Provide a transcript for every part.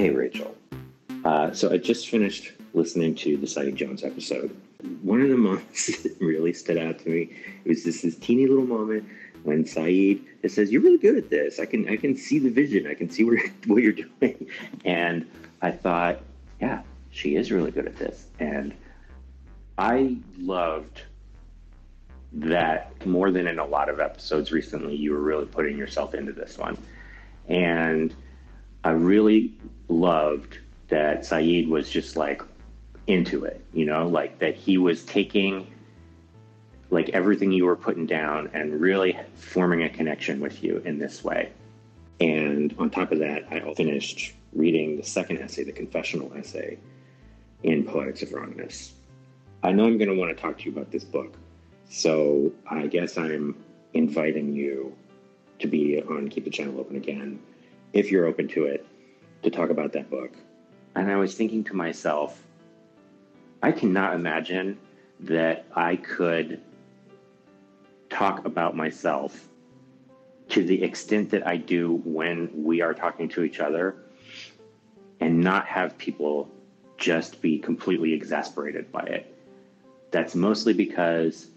Hey, Rachel. Uh, so I just finished listening to the Saeed Jones episode. One of the moments that really stood out to me it was this teeny little moment when Saeed says, "You're really good at this. I can I can see the vision. I can see what what you're doing." And I thought, yeah, she is really good at this. And I loved that more than in a lot of episodes recently. You were really putting yourself into this one, and I really loved that Saeed was just like into it, you know, like that he was taking like everything you were putting down and really forming a connection with you in this way. And on top of that, I finished reading the second essay, the confessional essay in Poetics of Wrongness. I know I'm going to want to talk to you about this book. So I guess I'm inviting you to be on Keep the Channel Open again, if you're open to it, to talk about that book. And I was thinking to myself, I cannot imagine that I could talk about myself to the extent that I do when we are talking to each other and not have people just be completely exasperated by it. That's mostly because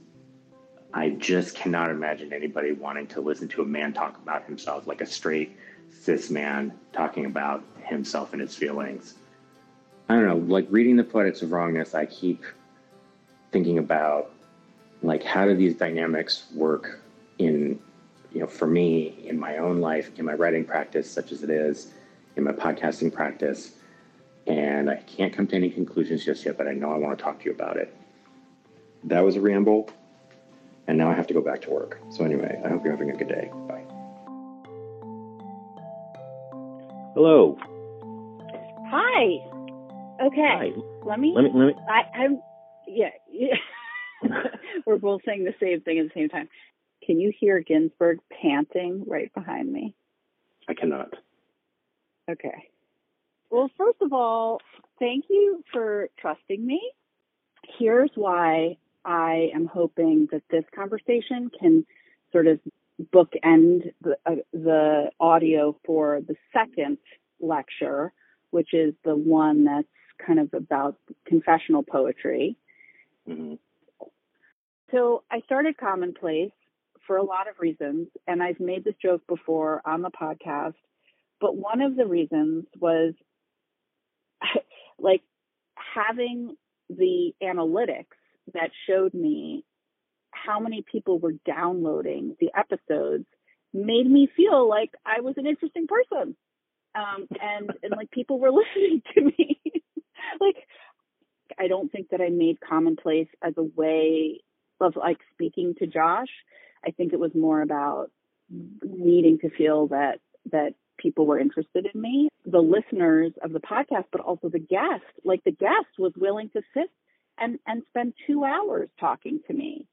I just cannot imagine anybody wanting to listen to a man talk about himself like a straight cis man talking about himself and his feelings. I don't know, like reading the Poetics of Wrongness, I keep thinking about like how do these dynamics work in you know for me in my own life in my writing practice such as it is in my podcasting practice. And i can't come to any conclusions just yet but i know i want to talk to you about it. That was a ramble and now i have to go back to work. So anyway i hope you're having a good day. Bye hello. Hi. Okay. Hi. let me let me let me I, i'm yeah, yeah. we're both saying the same thing at the same time. Can you hear ginsburg panting right behind me? I cannot. Okay. Well first of all thank you for trusting me. Here's why i am hoping that this conversation can sort of bookend the, uh, the audio for the second lecture which is the one that's kind of about confessional poetry mm-hmm. So I started Commonplace for a lot of reasons, and I've made this joke before on the podcast. But one of the reasons was like having the analytics that showed me how many people were downloading the episodes made me feel like I was an interesting person. Um, and, and like people were listening to me. like, I don't think that I made commonplace as a way of like speaking to Josh. I think it was more about needing to feel that that people were interested in me, the listeners of the podcast, but also the guest. Like the guest was willing to sit and and spend two hours talking to me.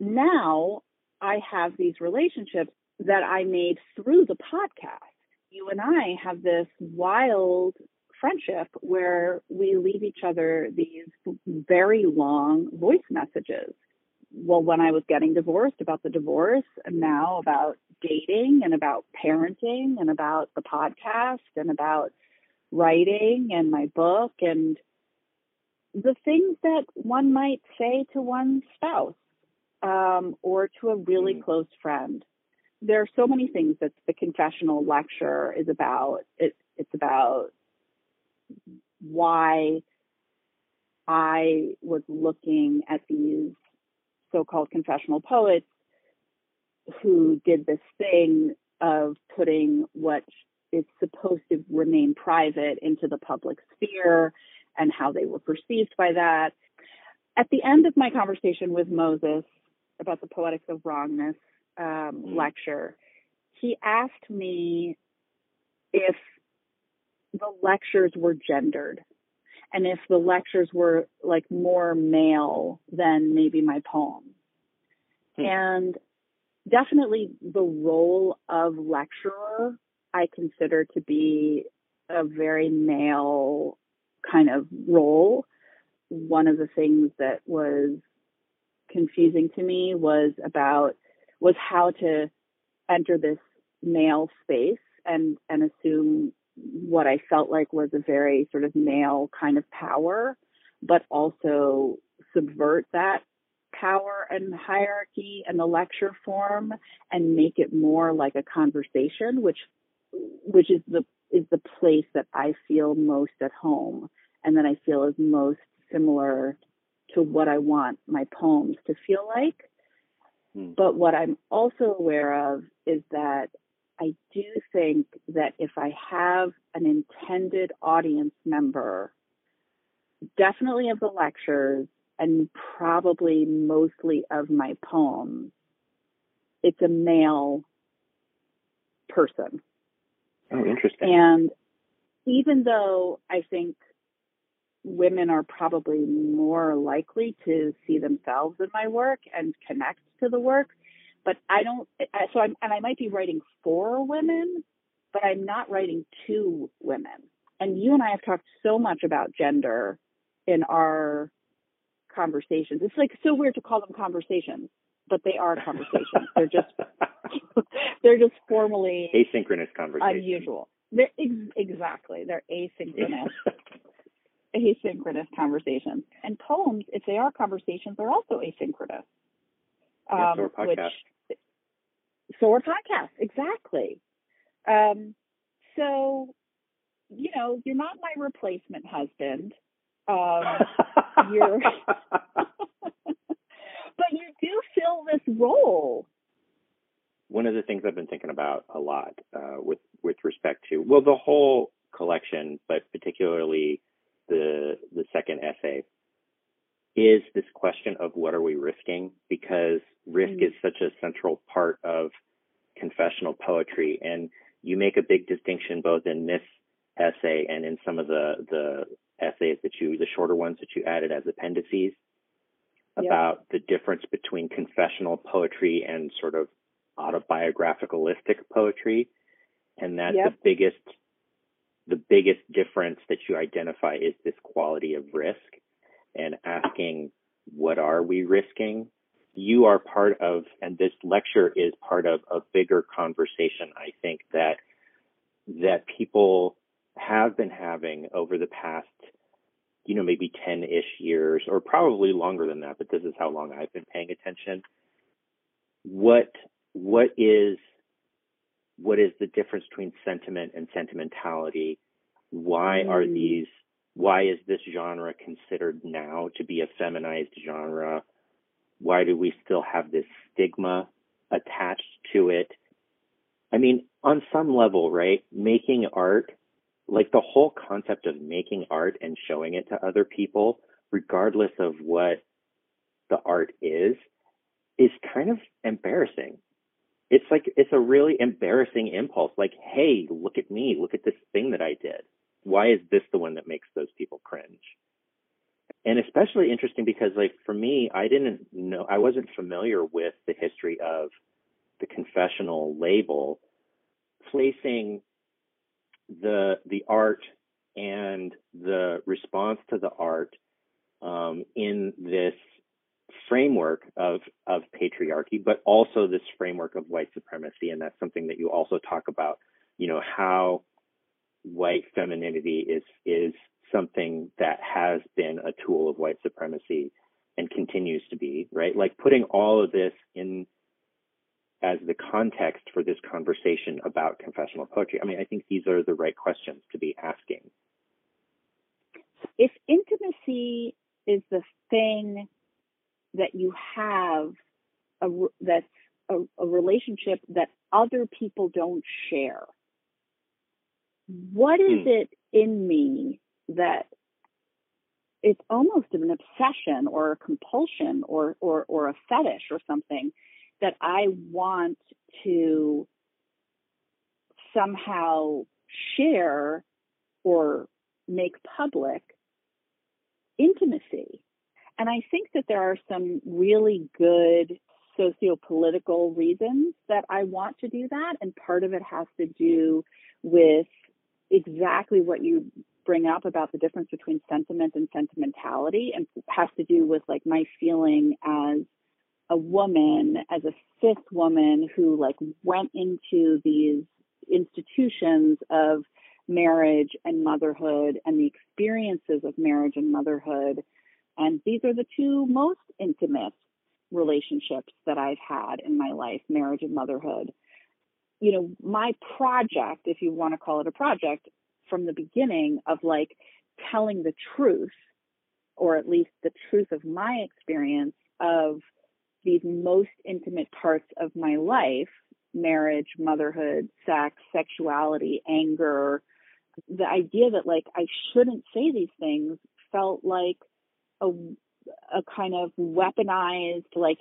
Now I have these relationships that I made through the podcast. You and I have this wild friendship where we leave each other these very long voice messages. Well, when I was getting divorced, about the divorce, and now about dating and about parenting and about the podcast and about writing and my book and the things that one might say to one's spouse um, or to a really mm-hmm. close friend. There are so many things that the confessional lecture is about. It, it's about why I was looking at these so-called confessional poets who did this thing of putting what is supposed to remain private into the public sphere and how they were perceived by that. At the end of my conversation with Moses about the Poetics of Wrongness um, mm-hmm. lecture, he asked me if the lectures were gendered and if the lectures were like more male than maybe my poems. Hmm. And definitely the role of lecturer I consider to be a very male kind of role. One of the things that was confusing to me was about was how to enter this male space and and assume what I felt like was a very sort of male kind of power, but also subvert that power and hierarchy and the lecture form and make it more like a conversation, which which is the is the place that I feel most at home. And that I feel is most similar to what I want my poems to feel like. Hmm. But what I'm also aware of is that I do think that if I have an intended audience member, definitely of the lectures and probably mostly of my poems, it's a male person. Oh, interesting. And even though I think women are probably more likely to see themselves in my work and connect to the work, but I don't, so I'm, and I might be writing for women, but I'm not writing to women. And you and I have talked so much about gender in our conversations. It's like so weird to call them conversations, but they are conversations. they're just they're just formally asynchronous conversations. Unusual. They're ex- exactly. They're asynchronous. asynchronous conversations. And poems, if they are conversations, are also asynchronous. Um, yeah, so are podcasts. Which, so are podcasts, exactly. Um, so, you know, you're not my replacement husband. Um, you're, but you do fill this role. One of the things I've been thinking about a lot uh, with with respect to well, the whole collection, but particularly the the second essay, is this question of what are we risking? Because risk mm-hmm. is such a central part of confessional poetry, and you make a big distinction both in this essay and in some of the the essays that you, the shorter ones that you added as appendices, about the difference between confessional poetry and sort of autobiographical-istic poetry, and that yep. the biggest the biggest difference that you identify is this quality of risk and asking what are we risking you are part of and this lecture is part of a bigger conversation i think that that people have been having over the past, you know, maybe 10 ish years or probably longer than that, but this is how long I've been paying attention. What, what is, what is the difference between sentiment and sentimentality? Why are mm. these, why is this genre considered now to be a feminized genre? Why do we still have this stigma attached to it? I mean, on some level, right? Making art like the whole concept of making art and showing it to other people, regardless of what the art is, is kind of embarrassing. It's like, it's a really embarrassing impulse. Like, hey, look at me. Look at this thing that I did. Why is this the one that makes those people cringe? And especially interesting because, like, for me, I didn't know, I wasn't familiar with the history of the confessional label placing the the art and the response to the art um, in this framework of of patriarchy, but also this framework of white supremacy, and that's something that you also talk about. You know how white femininity is is something that has been a tool of white supremacy and continues to be right. Like putting all of this in as the context for this conversation about confessional poetry? I mean, I think these are the right questions to be asking. If intimacy is the thing that you have, a, that's a, a relationship that other people don't share, what is hmm. it in me that it's almost an obsession or a compulsion or, or, or a fetish or something that I want to somehow share or make public intimacy. And I think that there are some really good socio-political reasons that I want to do that. And part of it has to do with exactly what you bring up about the difference between sentiment and sentimentality and has to do with like my feeling as a woman as a cis woman who like went into these institutions of marriage and motherhood and the experiences of marriage and motherhood. And these are the two most intimate relationships that I've had in my life marriage and motherhood. You know, my project, if you want to call it a project, from the beginning of like telling the truth, or at least the truth of my experience of these most intimate parts of my life marriage, motherhood, sex, sexuality, anger. The idea that like I shouldn't say these things felt like a a kind of weaponized like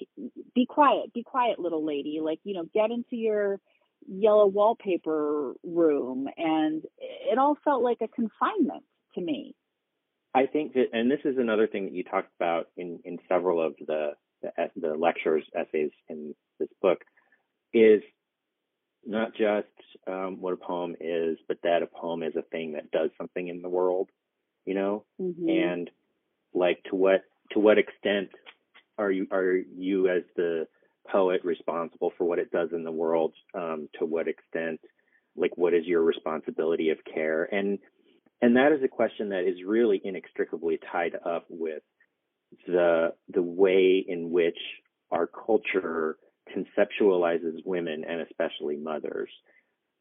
be quiet, be quiet little lady, like you know, get into your yellow wallpaper room and it all felt like a confinement to me. I think that and this is another thing that you talked about in in several of the the, the lectures essays in this book is not just um, what a poem is, but that a poem is a thing that does something in the world, you know, mm-hmm. and like to what to what extent are you are you as the poet responsible for what it does in the world? Um, to what extent, like, what is your responsibility of care? And and that is a question that is really inextricably tied up with the the way in which our culture conceptualizes women and especially mothers,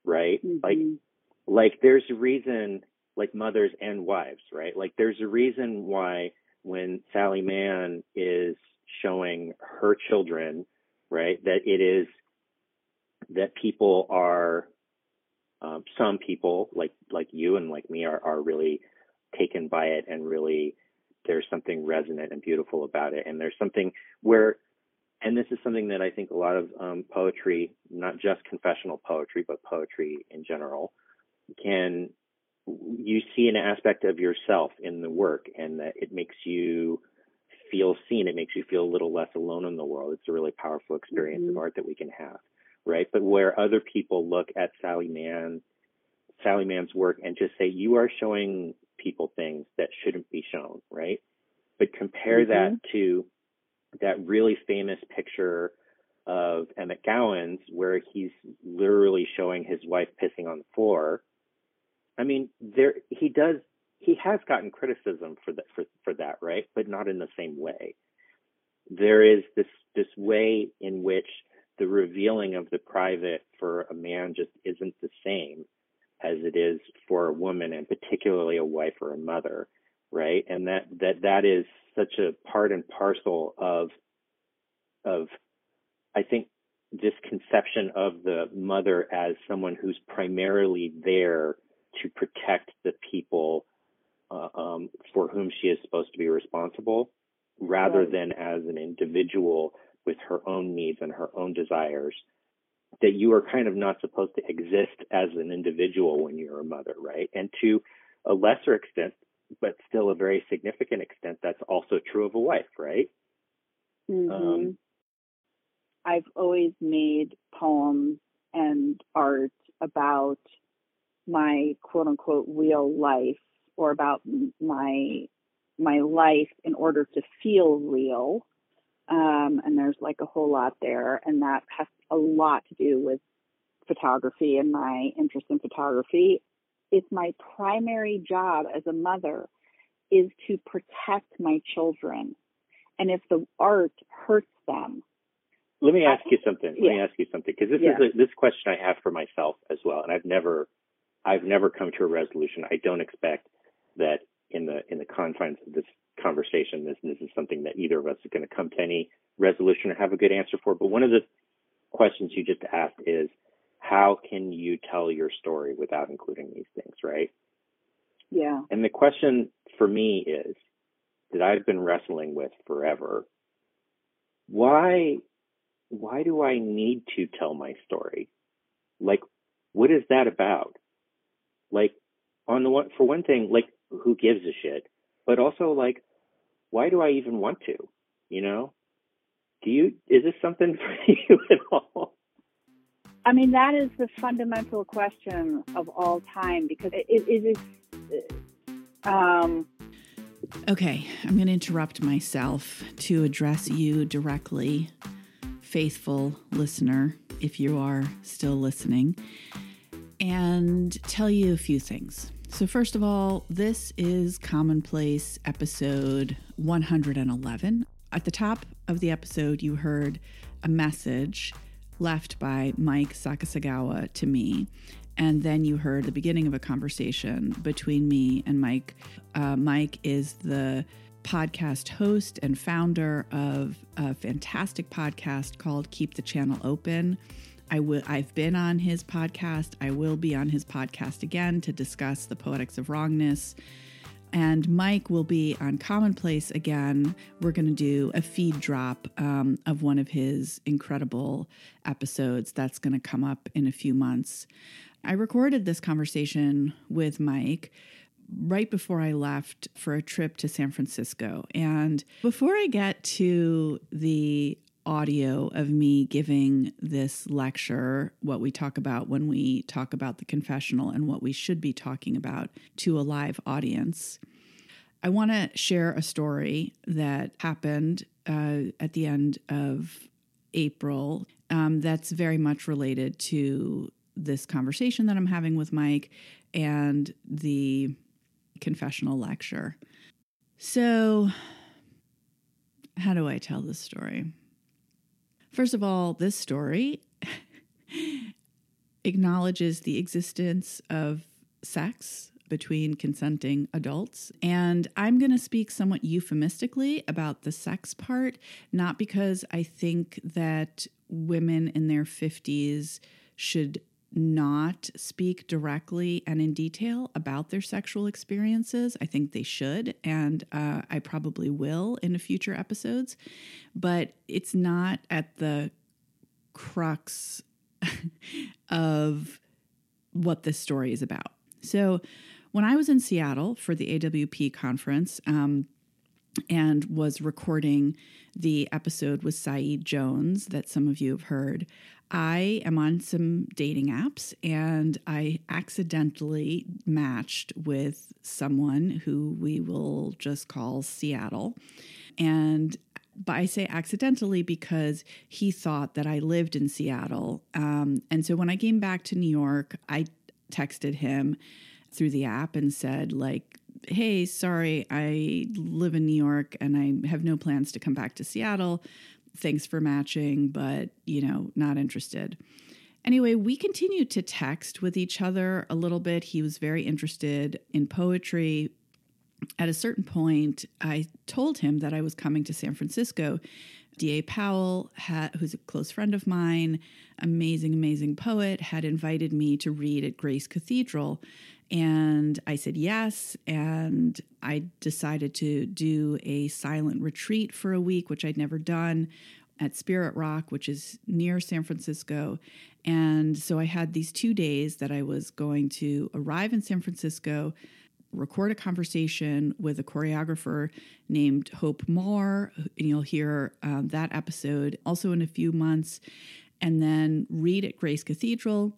right? Mm-hmm. Like, like there's a reason, like mothers and wives, right? Like there's a reason why when Sally Mann is showing her children, right, that it is that people are, um, some people like like you and like me are are really taken by it and really there's something resonant and beautiful about it and there's something where and this is something that I think a lot of um, poetry, not just confessional poetry, but poetry in general, can you see an aspect of yourself in the work, and that it makes you feel seen. It makes you feel a little less alone in the world. It's a really powerful experience mm-hmm. of art that we can have, right? But where other people look at Sally Mann, Sally Mann's work, and just say you are showing people things that shouldn't be shown, right? But compare mm-hmm. that to that really famous picture of Emmet Gowin where he's literally showing his wife pissing on the floor. I mean, there he does he has gotten criticism for that for, for that, right? But not in the same way. There is this this way in which the revealing of the private for a man just isn't the same as it is for a woman and particularly a wife or a mother, right? And that that that is such a part and parcel of of I think this conception of the mother as someone who's primarily there to protect the people uh, um, for whom she is supposed to be responsible, rather right. than as an individual with her own needs and her own desires. That you are kind of not supposed to exist as an individual when you're a mother, right? And to a lesser extent, but still a very significant extent, that's also true of a wife, right? Mm-hmm. Um, I've always made poems and art about my quote unquote real life or about my my life in order to feel real. Um, and there's like a whole lot there, and that has a lot to do with photography and my interest in photography it's my primary job as a mother is to protect my children. And if the art hurts them. Let me ask you something. Let yeah. me ask you something because this yeah. is a, this question I have for myself as well, and I've never, I've never come to a resolution. I don't expect that in the in the confines of this conversation, this this is something that either of us is going to come to any resolution or have a good answer for. But one of the questions you just asked is, how can you tell your story without including these things, right? Yeah. And the question for me is that I've been wrestling with forever. Why why do I need to tell my story? Like what is that about? Like on the one for one thing, like who gives a shit? But also like why do I even want to? You know? Do you is this something for you at all? I mean, that is the fundamental question of all time because it, it is. Um, okay, I'm going to interrupt myself to address you directly, faithful listener, if you are still listening. And tell you a few things. So, first of all, this is Commonplace episode 111. At the top of the episode, you heard a message left by Mike Sakasegawa to me. And then you heard the beginning of a conversation between me and Mike. Uh, Mike is the podcast host and founder of a fantastic podcast called Keep the Channel Open. I will I've been on his podcast. I will be on his podcast again to discuss the poetics of wrongness. And Mike will be on Commonplace again. We're going to do a feed drop um, of one of his incredible episodes that's going to come up in a few months. I recorded this conversation with Mike right before I left for a trip to San Francisco. And before I get to the audio of me giving this lecture, what we talk about when we talk about the confessional and what we should be talking about to a live audience. I want to share a story that happened uh, at the end of April um, that's very much related to this conversation that I'm having with Mike and the confessional lecture. So, how do I tell this story? First of all, this story acknowledges the existence of sex between consenting adults. And I'm going to speak somewhat euphemistically about the sex part, not because I think that women in their 50s should not speak directly and in detail about their sexual experiences. I think they should, and uh, I probably will in future episodes, but it's not at the crux of what this story is about. So, when I was in Seattle for the AWP conference, um, and was recording the episode with Saeed Jones that some of you have heard. I am on some dating apps and I accidentally matched with someone who we will just call Seattle. And but I say accidentally because he thought that I lived in Seattle. Um, and so when I came back to New York, I texted him through the app and said, like, hey, sorry, I live in New York and I have no plans to come back to Seattle. Thanks for matching, but, you know, not interested. Anyway, we continued to text with each other a little bit. He was very interested in poetry. At a certain point, I told him that I was coming to San Francisco. D.A. Powell, had, who's a close friend of mine, amazing, amazing poet, had invited me to read at Grace Cathedral. And I said yes. And I decided to do a silent retreat for a week, which I'd never done at Spirit Rock, which is near San Francisco. And so I had these two days that I was going to arrive in San Francisco, record a conversation with a choreographer named Hope Moore. And you'll hear um, that episode also in a few months. And then read at Grace Cathedral,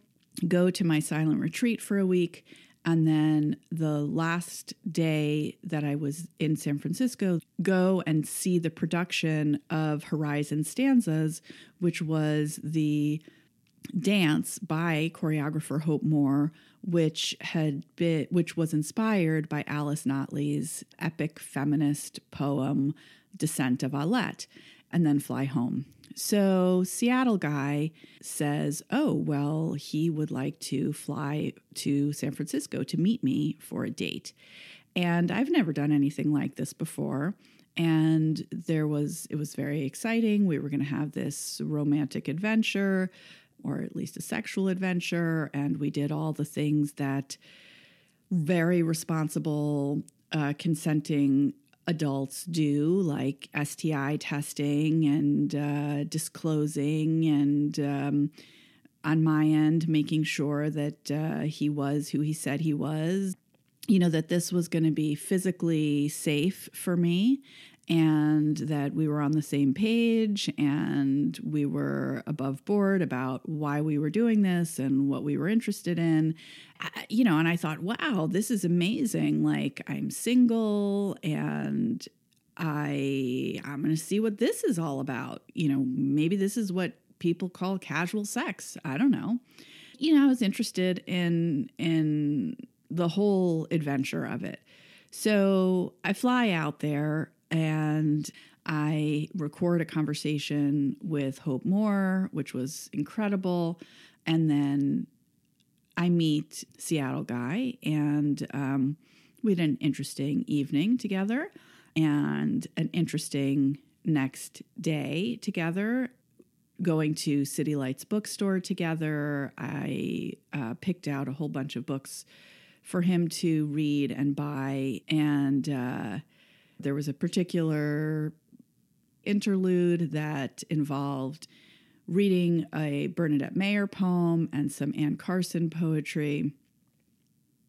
go to my silent retreat for a week and then the last day that I was in San Francisco, go and see the production of Horizon Stanzas, which was the dance by choreographer Hope Moore, which had been which was inspired by Alice Notley's epic feminist poem Descent of Alette, and then Fly Home. So, Seattle guy says, Oh, well, he would like to fly to San Francisco to meet me for a date. And I've never done anything like this before. And there was, it was very exciting. We were going to have this romantic adventure, or at least a sexual adventure. And we did all the things that very responsible, uh, consenting adults do, like STI testing and uh, disclosing, and um, on my end, making sure that uh, he was who he said he was. You know, that this was going to be physically safe for me and that we were on the same page and we were above board about why we were doing this and what we were interested in. You know and i thought wow this is amazing. Like i'm single and i i'm going to see what this is all about. You know maybe this is what people call casual sex. I don't know. You know, I was interested in in the whole adventure of it. So I fly out there and I record a conversation with Hope Moore, which was incredible. And then I meet Seattle Guy, and um, we had an interesting evening together and an interesting next day together going to City Lights bookstore together. I uh, picked out a whole bunch of books for him to read and buy. And uh, there was a particular interlude that involved reading a Bernadette Mayer poem and some Anne Carson poetry.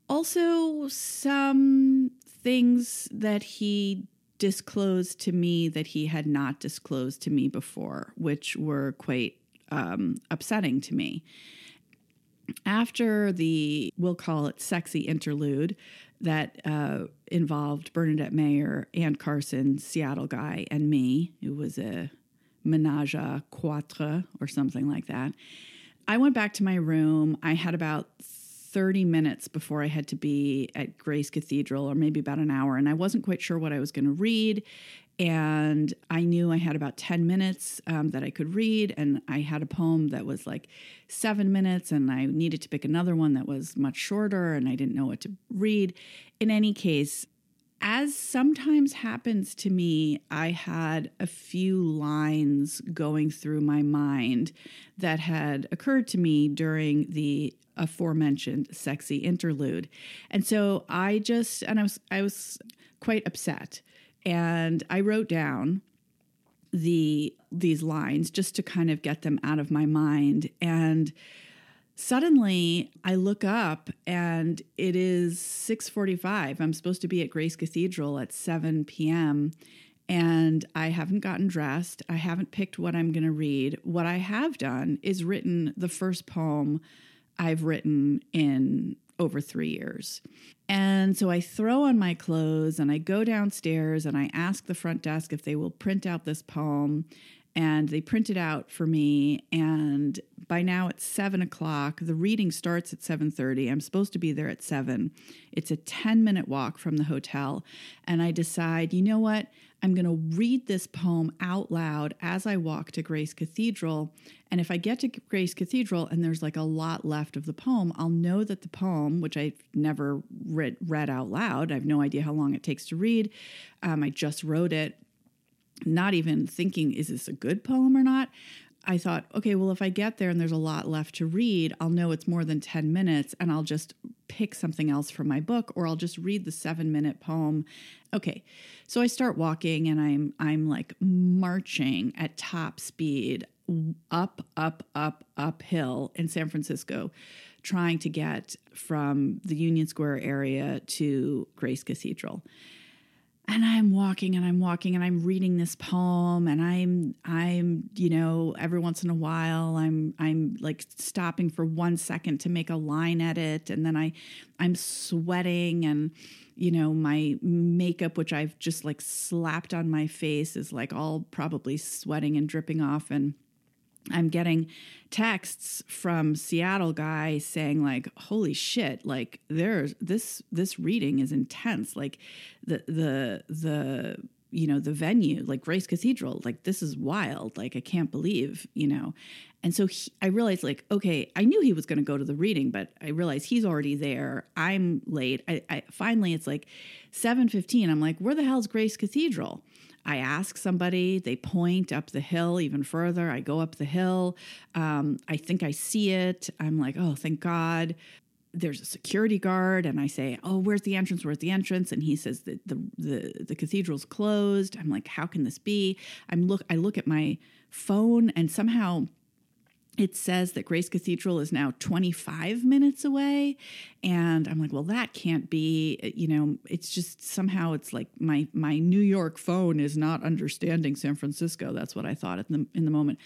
Also, some things that he disclosed to me that he had not disclosed to me before, which were quite um, upsetting to me. After the, we'll call it sexy interlude that uh, involved Bernadette Mayer, Anne Carson, Seattle guy, and me, it was a menage a quatre or something like that. I went back to my room. I had about 30 minutes before I had to be at Grace Cathedral, or maybe about an hour, and I wasn't quite sure what I was going to read. And I knew I had about 10 minutes um, that I could read, and I had a poem that was like seven minutes, and I needed to pick another one that was much shorter, and I didn't know what to read. In any case, as sometimes happens to me, I had a few lines going through my mind that had occurred to me during the aforementioned sexy interlude. And so I just and I was I was quite upset and I wrote down the these lines just to kind of get them out of my mind and suddenly I look up and it is 6:45. I'm supposed to be at Grace Cathedral at 7 p.m. and I haven't gotten dressed. I haven't picked what I'm going to read. What I have done is written the first poem I've written in over 3 years. And so I throw on my clothes and I go downstairs and I ask the front desk if they will print out this poem and they print it out for me. And by now it's seven o'clock. The reading starts at 7.30 i'm supposed to be there at 7 it's a 10 minute walk from the hotel. And i decide you know what i'm going to read this poem out loud as i walk to grace cathedral and if i get to grace cathedral and there's like a lot left of the poem i'll know that the poem which i've never read, read out loud i have no idea how long it takes to read um, i just wrote it not even thinking, is this a good poem or not? I thought, okay, well, if I get there and there's a lot left to read, I'll know it's more than 10 minutes and I'll just pick something else from my book or I'll just read the 7-minute poem. Okay. So I start walking and I'm I'm like marching at top speed up up up uphill in San Francisco trying to get from the Union Square area to Grace Cathedral and i'm walking and i'm walking and i'm reading this poem and i'm i'm you know every once in a while i'm i'm like stopping for one second to make a line edit and then i i'm sweating and you know my makeup which i've just like slapped on my face is like all probably sweating and dripping off and I'm getting texts from Seattle guy saying like holy shit like there's this this reading is intense. Like the the the you know the venue like Grace Cathedral like this is wild. Like I can't believe you know? And so he, I realized like okay I knew he was going to go to the reading but I realized he's already there. I'm late. I, I finally it's like 7:15 I'm like where the hell's Grace Cathedral I ask somebody, they point up the hill even further. I go up the hill. Um, I think I see it. I'm like, oh, thank God. There's a security guard, and I say, "Oh, where's the entrance? Where's the entrance?" And he says the the the cathedral's closed. I'm like, "How can this be?" I'm look. I look at my phone, and somehow it says that Grace Cathedral is now 25 minutes away. And I'm like, well, that can't be, you know, it's just somehow it's like my my New York phone is not understanding San Francisco. That's what I thought in the in the moment.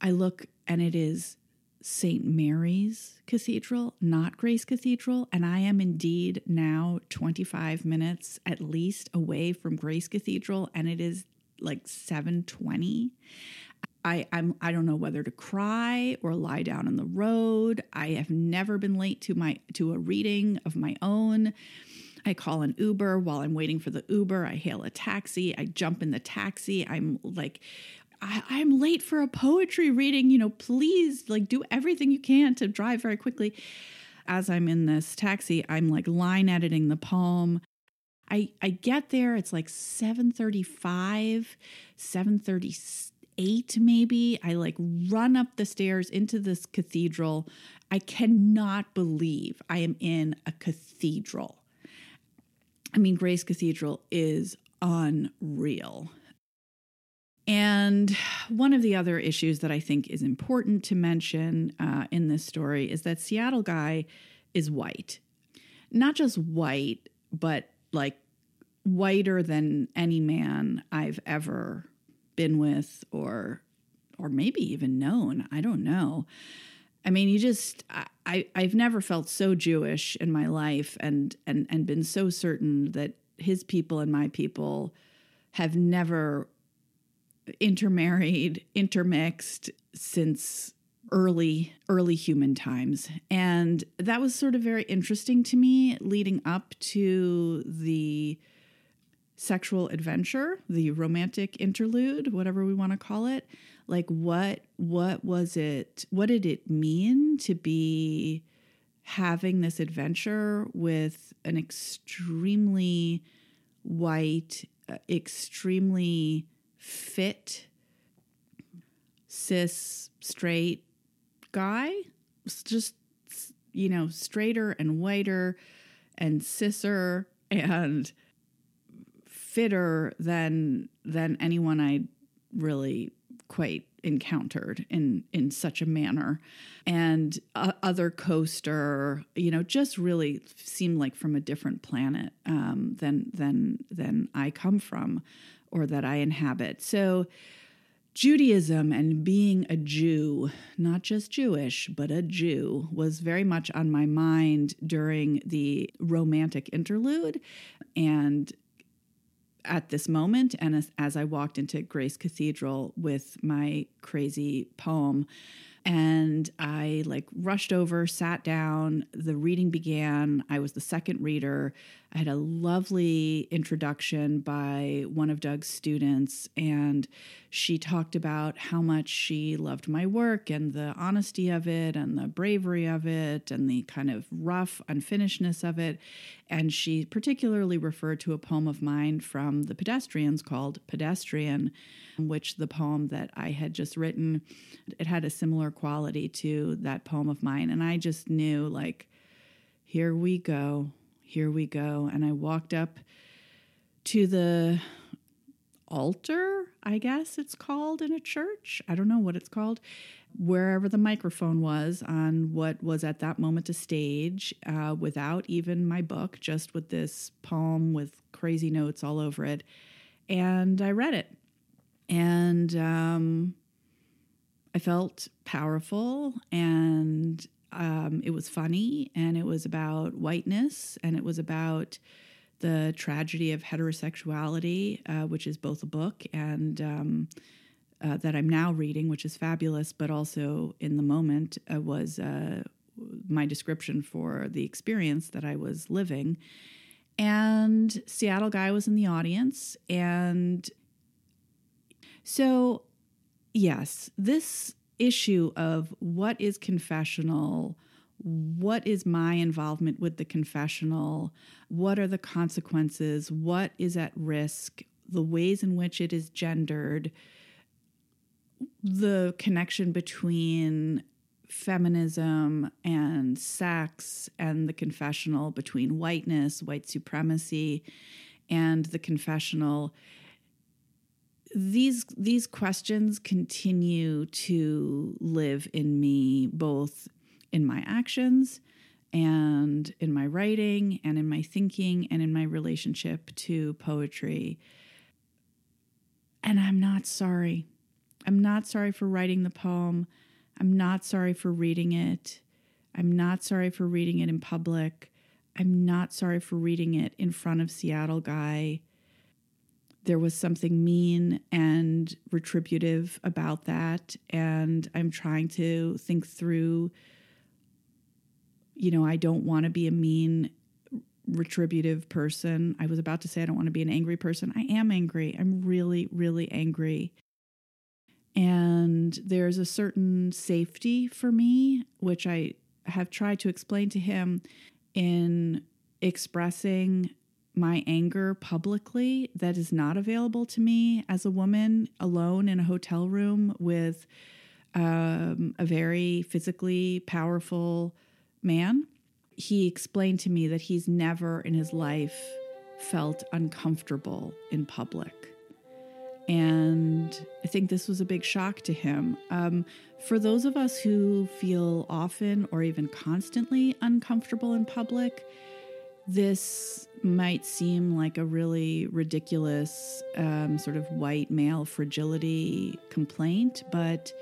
I look and it is St. Mary's Cathedral, not Grace Cathedral, and I am indeed now 25 minutes at least away from Grace Cathedral and it is like 720 I, I'm I don't know whether to cry or lie down on the road. I have never been late to my to a reading of my own. I call an Uber while I'm waiting for the Uber. I hail a taxi. I jump in the taxi. I'm like, I, I'm late for a poetry reading. You know, please like do everything you can to drive very quickly. As I'm in this taxi, I'm like line editing the poem. I I get there, it's like 735, 738 maybe. I like run up the stairs into this cathedral. I cannot believe I am in a cathedral. I mean, Grace Cathedral is unreal. And one of the other issues that I think is important to mention uh, in this story is that Seattle Guy is white. Not just white, but like whiter than any man I've ever been with or or maybe even known. I don't know. I mean, you just I I've never felt so Jewish in my life and and and been so certain that his people and my people have never intermarried, intermixed since early early human times and that was sort of very interesting to me leading up to the sexual adventure the romantic interlude whatever we want to call it like what what was it what did it mean to be having this adventure with an extremely white uh, extremely fit cis straight guy? Just you know straighter and whiter and cisser and fitter than than anyone I really quite encountered in in such a manner and uh, other coaster you know just really seemed like from a different planet um, than than than I come from or that I inhabit so Judaism and being a Jew, not just Jewish, but a Jew, was very much on my mind during the romantic interlude. And at this moment, and as, as I walked into Grace Cathedral with my crazy poem, and I like rushed over, sat down, the reading began. I was the second reader. I had a lovely introduction by one of Doug's students, and she talked about how much she loved my work and the honesty of it and the bravery of it and the kind of rough unfinishedness of it. And she particularly referred to a poem of mine from the pedestrians called Pedestrian, which the poem that I had just written, it had a similar quality to that poem of mine. And I just knew, like, here we go, here we go. And I walked up to the altar, I guess it's called in a church. I don't know what it's called. Wherever the microphone was on what was at that moment a stage, uh, without even my book, just with this poem with crazy notes all over it. And I read it. And um, I felt powerful and um, it was funny and it was about whiteness and it was about the tragedy of heterosexuality, uh, which is both a book and um, uh, that I'm now reading, which is fabulous, but also in the moment uh, was uh, my description for the experience that I was living. And Seattle Guy was in the audience. And so, yes, this issue of what is confessional what is my involvement with the confessional? What are the consequences? What is at risk? The ways in which it is gendered, the connection between feminism and sex and the confessional between whiteness, white supremacy, and the confessional. These these questions continue to live in me both in my actions and in my writing and in my thinking and in my relationship to poetry. And I'm not sorry. I'm not sorry for writing the poem. I'm not sorry for reading it. I'm not sorry for reading it in public. I'm not sorry for reading it in front of Seattle Guy. There was something mean and retributive about that. And I'm trying to think through, you know, I don't want to be a mean, retributive person. I was about to say I don't want to be an angry person. I am angry. I'm really, really angry. And there's a certain safety for me, which I have tried to explain to him in expressing my anger publicly that is not available to me as a woman alone in a hotel room with um, a very physically powerful man. He explained to me that he's never in his life felt uncomfortable in public. And I think this was a big shock to him. Um, for those of us who feel often or even constantly uncomfortable in public, this might seem like a really ridiculous um, sort of white male fragility complaint, but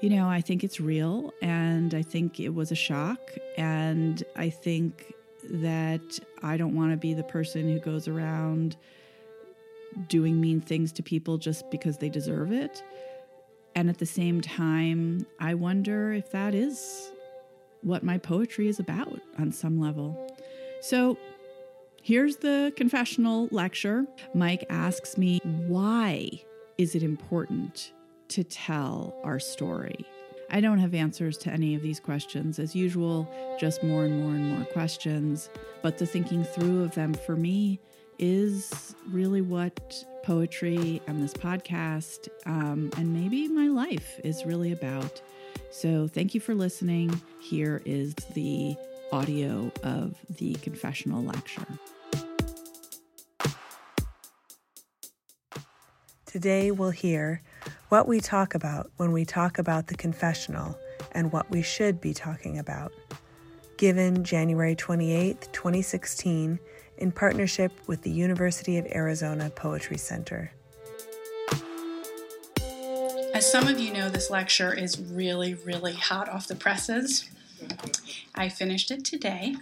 you know, I think it's real and I think it was a shock. And I think that I don't want to be the person who goes around doing mean things to people just because they deserve it. And at the same time, I wonder if that is what my poetry is about on some level. So here's the confessional lecture. Mike asks me, why is it important to tell our story? I don't have answers to any of these questions. As usual, just more and more and more questions. But the thinking through of them for me is really what poetry and this podcast um, and maybe my life is really about. So, thank you for listening. Here is the audio of the confessional lecture. Today, we'll hear what we talk about when we talk about the confessional and what we should be talking about. Given January 28, 2016, in partnership with the University of Arizona Poetry Center. As some of you know, this lecture is really, really hot off the presses. I finished it today,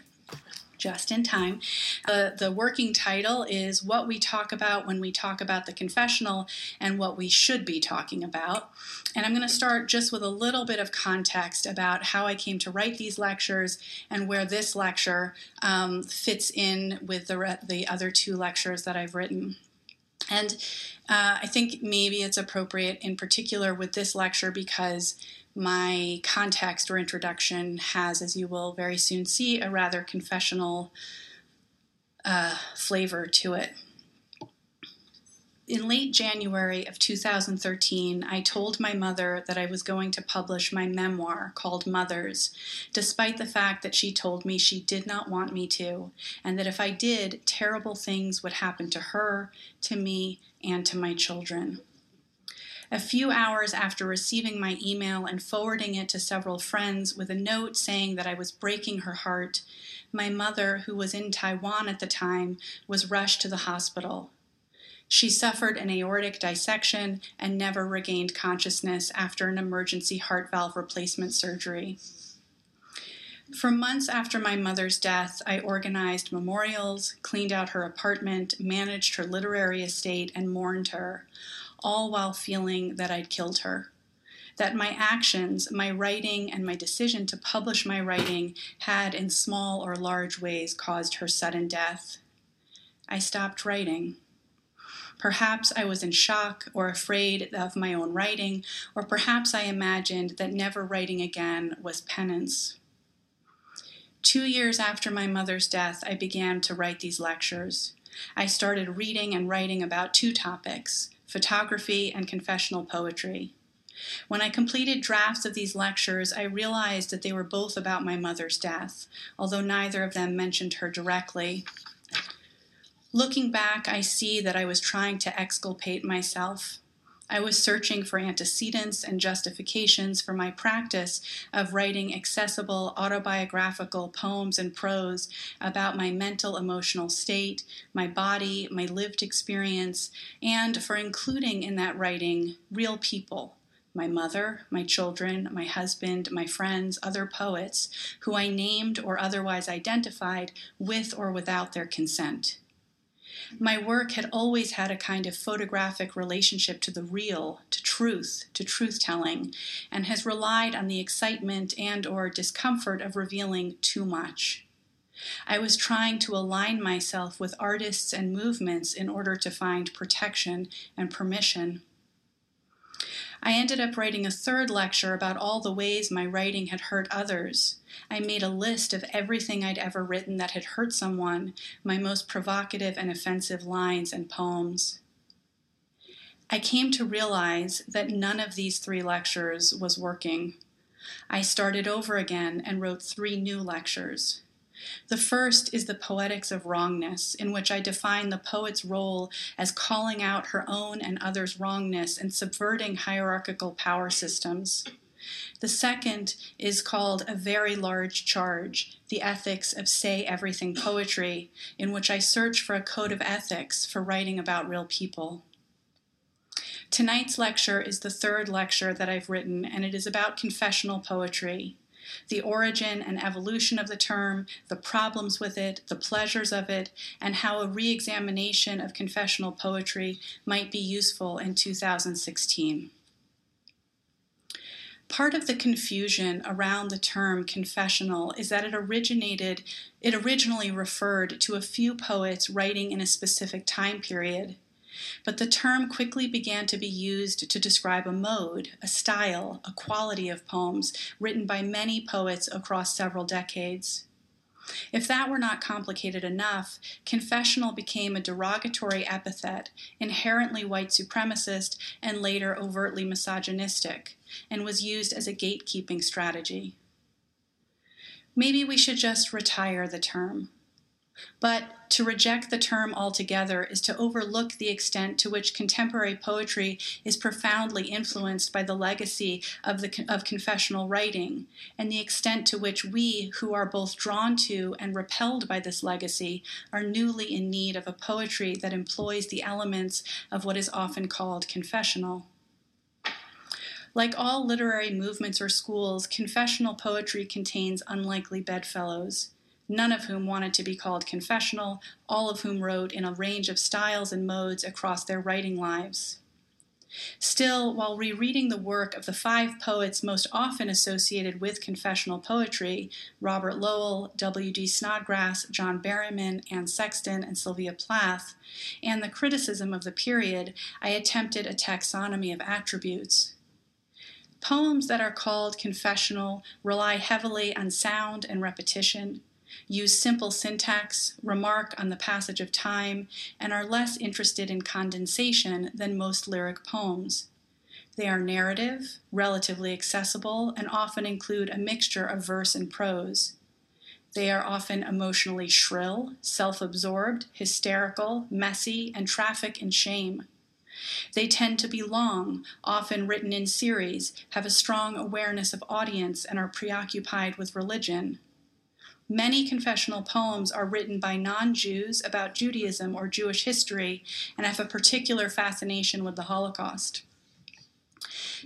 just in time. Uh, the working title is What We Talk About When We Talk About the Confessional and What We Should Be Talking About. And I'm going to start just with a little bit of context about how I came to write these lectures and where this lecture um, fits in with the, re- the other two lectures that I've written. And uh, I think maybe it's appropriate in particular with this lecture because my context or introduction has, as you will very soon see, a rather confessional uh, flavor to it. In late January of 2013, I told my mother that I was going to publish my memoir called Mothers, despite the fact that she told me she did not want me to, and that if I did, terrible things would happen to her, to me, and to my children. A few hours after receiving my email and forwarding it to several friends with a note saying that I was breaking her heart, my mother, who was in Taiwan at the time, was rushed to the hospital. She suffered an aortic dissection and never regained consciousness after an emergency heart valve replacement surgery. For months after my mother's death, I organized memorials, cleaned out her apartment, managed her literary estate, and mourned her, all while feeling that I'd killed her. That my actions, my writing, and my decision to publish my writing had, in small or large ways, caused her sudden death. I stopped writing. Perhaps I was in shock or afraid of my own writing, or perhaps I imagined that never writing again was penance. Two years after my mother's death, I began to write these lectures. I started reading and writing about two topics photography and confessional poetry. When I completed drafts of these lectures, I realized that they were both about my mother's death, although neither of them mentioned her directly. Looking back, I see that I was trying to exculpate myself. I was searching for antecedents and justifications for my practice of writing accessible autobiographical poems and prose about my mental emotional state, my body, my lived experience, and for including in that writing real people my mother, my children, my husband, my friends, other poets, who I named or otherwise identified with or without their consent. My work had always had a kind of photographic relationship to the real, to truth, to truth telling, and has relied on the excitement and or discomfort of revealing too much. I was trying to align myself with artists and movements in order to find protection and permission. I ended up writing a third lecture about all the ways my writing had hurt others. I made a list of everything I'd ever written that had hurt someone, my most provocative and offensive lines and poems. I came to realize that none of these three lectures was working. I started over again and wrote three new lectures. The first is the Poetics of Wrongness, in which I define the poet's role as calling out her own and others' wrongness and subverting hierarchical power systems. The second is called A Very Large Charge The Ethics of Say Everything Poetry, in which I search for a code of ethics for writing about real people. Tonight's lecture is the third lecture that I've written, and it is about confessional poetry the origin and evolution of the term, the problems with it, the pleasures of it, and how a re examination of confessional poetry might be useful in 2016. Part of the confusion around the term confessional is that it originated, it originally referred to a few poets writing in a specific time period. But the term quickly began to be used to describe a mode, a style, a quality of poems written by many poets across several decades. If that were not complicated enough, confessional became a derogatory epithet, inherently white supremacist and later overtly misogynistic, and was used as a gatekeeping strategy. Maybe we should just retire the term. But to reject the term altogether is to overlook the extent to which contemporary poetry is profoundly influenced by the legacy of, the, of confessional writing, and the extent to which we, who are both drawn to and repelled by this legacy, are newly in need of a poetry that employs the elements of what is often called confessional. Like all literary movements or schools, confessional poetry contains unlikely bedfellows none of whom wanted to be called confessional, all of whom wrote in a range of styles and modes across their writing lives. Still, while rereading the work of the five poets most often associated with confessional poetry Robert Lowell, W.D. Snodgrass, John Berryman, Anne Sexton, and Sylvia Plath and the criticism of the period, I attempted a taxonomy of attributes. Poems that are called confessional rely heavily on sound and repetition, use simple syntax, remark on the passage of time, and are less interested in condensation than most lyric poems. They are narrative, relatively accessible, and often include a mixture of verse and prose. They are often emotionally shrill, self absorbed, hysterical, messy, and traffic in shame. They tend to be long, often written in series, have a strong awareness of audience, and are preoccupied with religion. Many confessional poems are written by non Jews about Judaism or Jewish history and have a particular fascination with the Holocaust.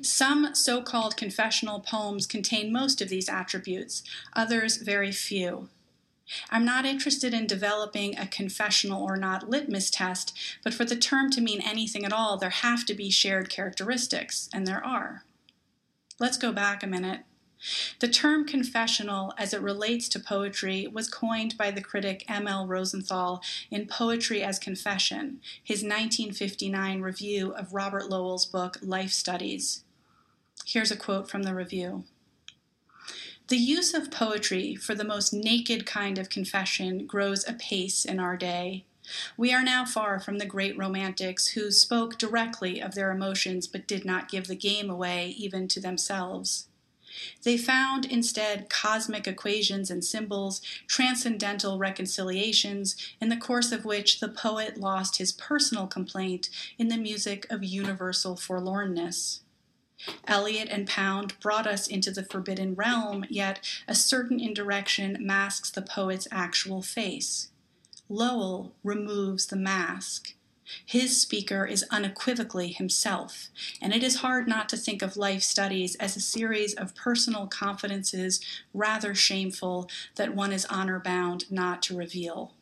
Some so called confessional poems contain most of these attributes, others, very few. I'm not interested in developing a confessional or not litmus test, but for the term to mean anything at all, there have to be shared characteristics, and there are. Let's go back a minute. The term confessional, as it relates to poetry, was coined by the critic M. L. Rosenthal in Poetry as Confession, his 1959 review of Robert Lowell's book Life Studies. Here's a quote from the review. The use of poetry for the most naked kind of confession grows apace in our day. We are now far from the great romantics who spoke directly of their emotions but did not give the game away even to themselves. They found instead cosmic equations and symbols, transcendental reconciliations, in the course of which the poet lost his personal complaint in the music of universal forlornness. Eliot and Pound brought us into the forbidden realm, yet a certain indirection masks the poet's actual face. Lowell removes the mask. His speaker is unequivocally himself, and it is hard not to think of life studies as a series of personal confidences rather shameful that one is honor bound not to reveal.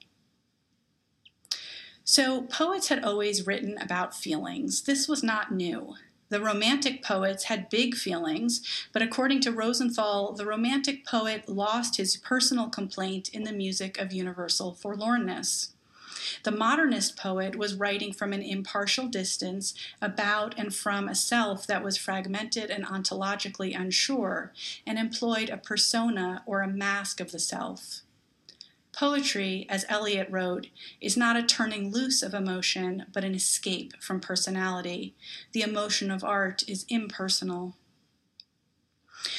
So, poets had always written about feelings. This was not new. The Romantic poets had big feelings, but according to Rosenthal, the Romantic poet lost his personal complaint in the music of universal forlornness. The modernist poet was writing from an impartial distance about and from a self that was fragmented and ontologically unsure, and employed a persona or a mask of the self. Poetry, as Eliot wrote, is not a turning loose of emotion, but an escape from personality. The emotion of art is impersonal.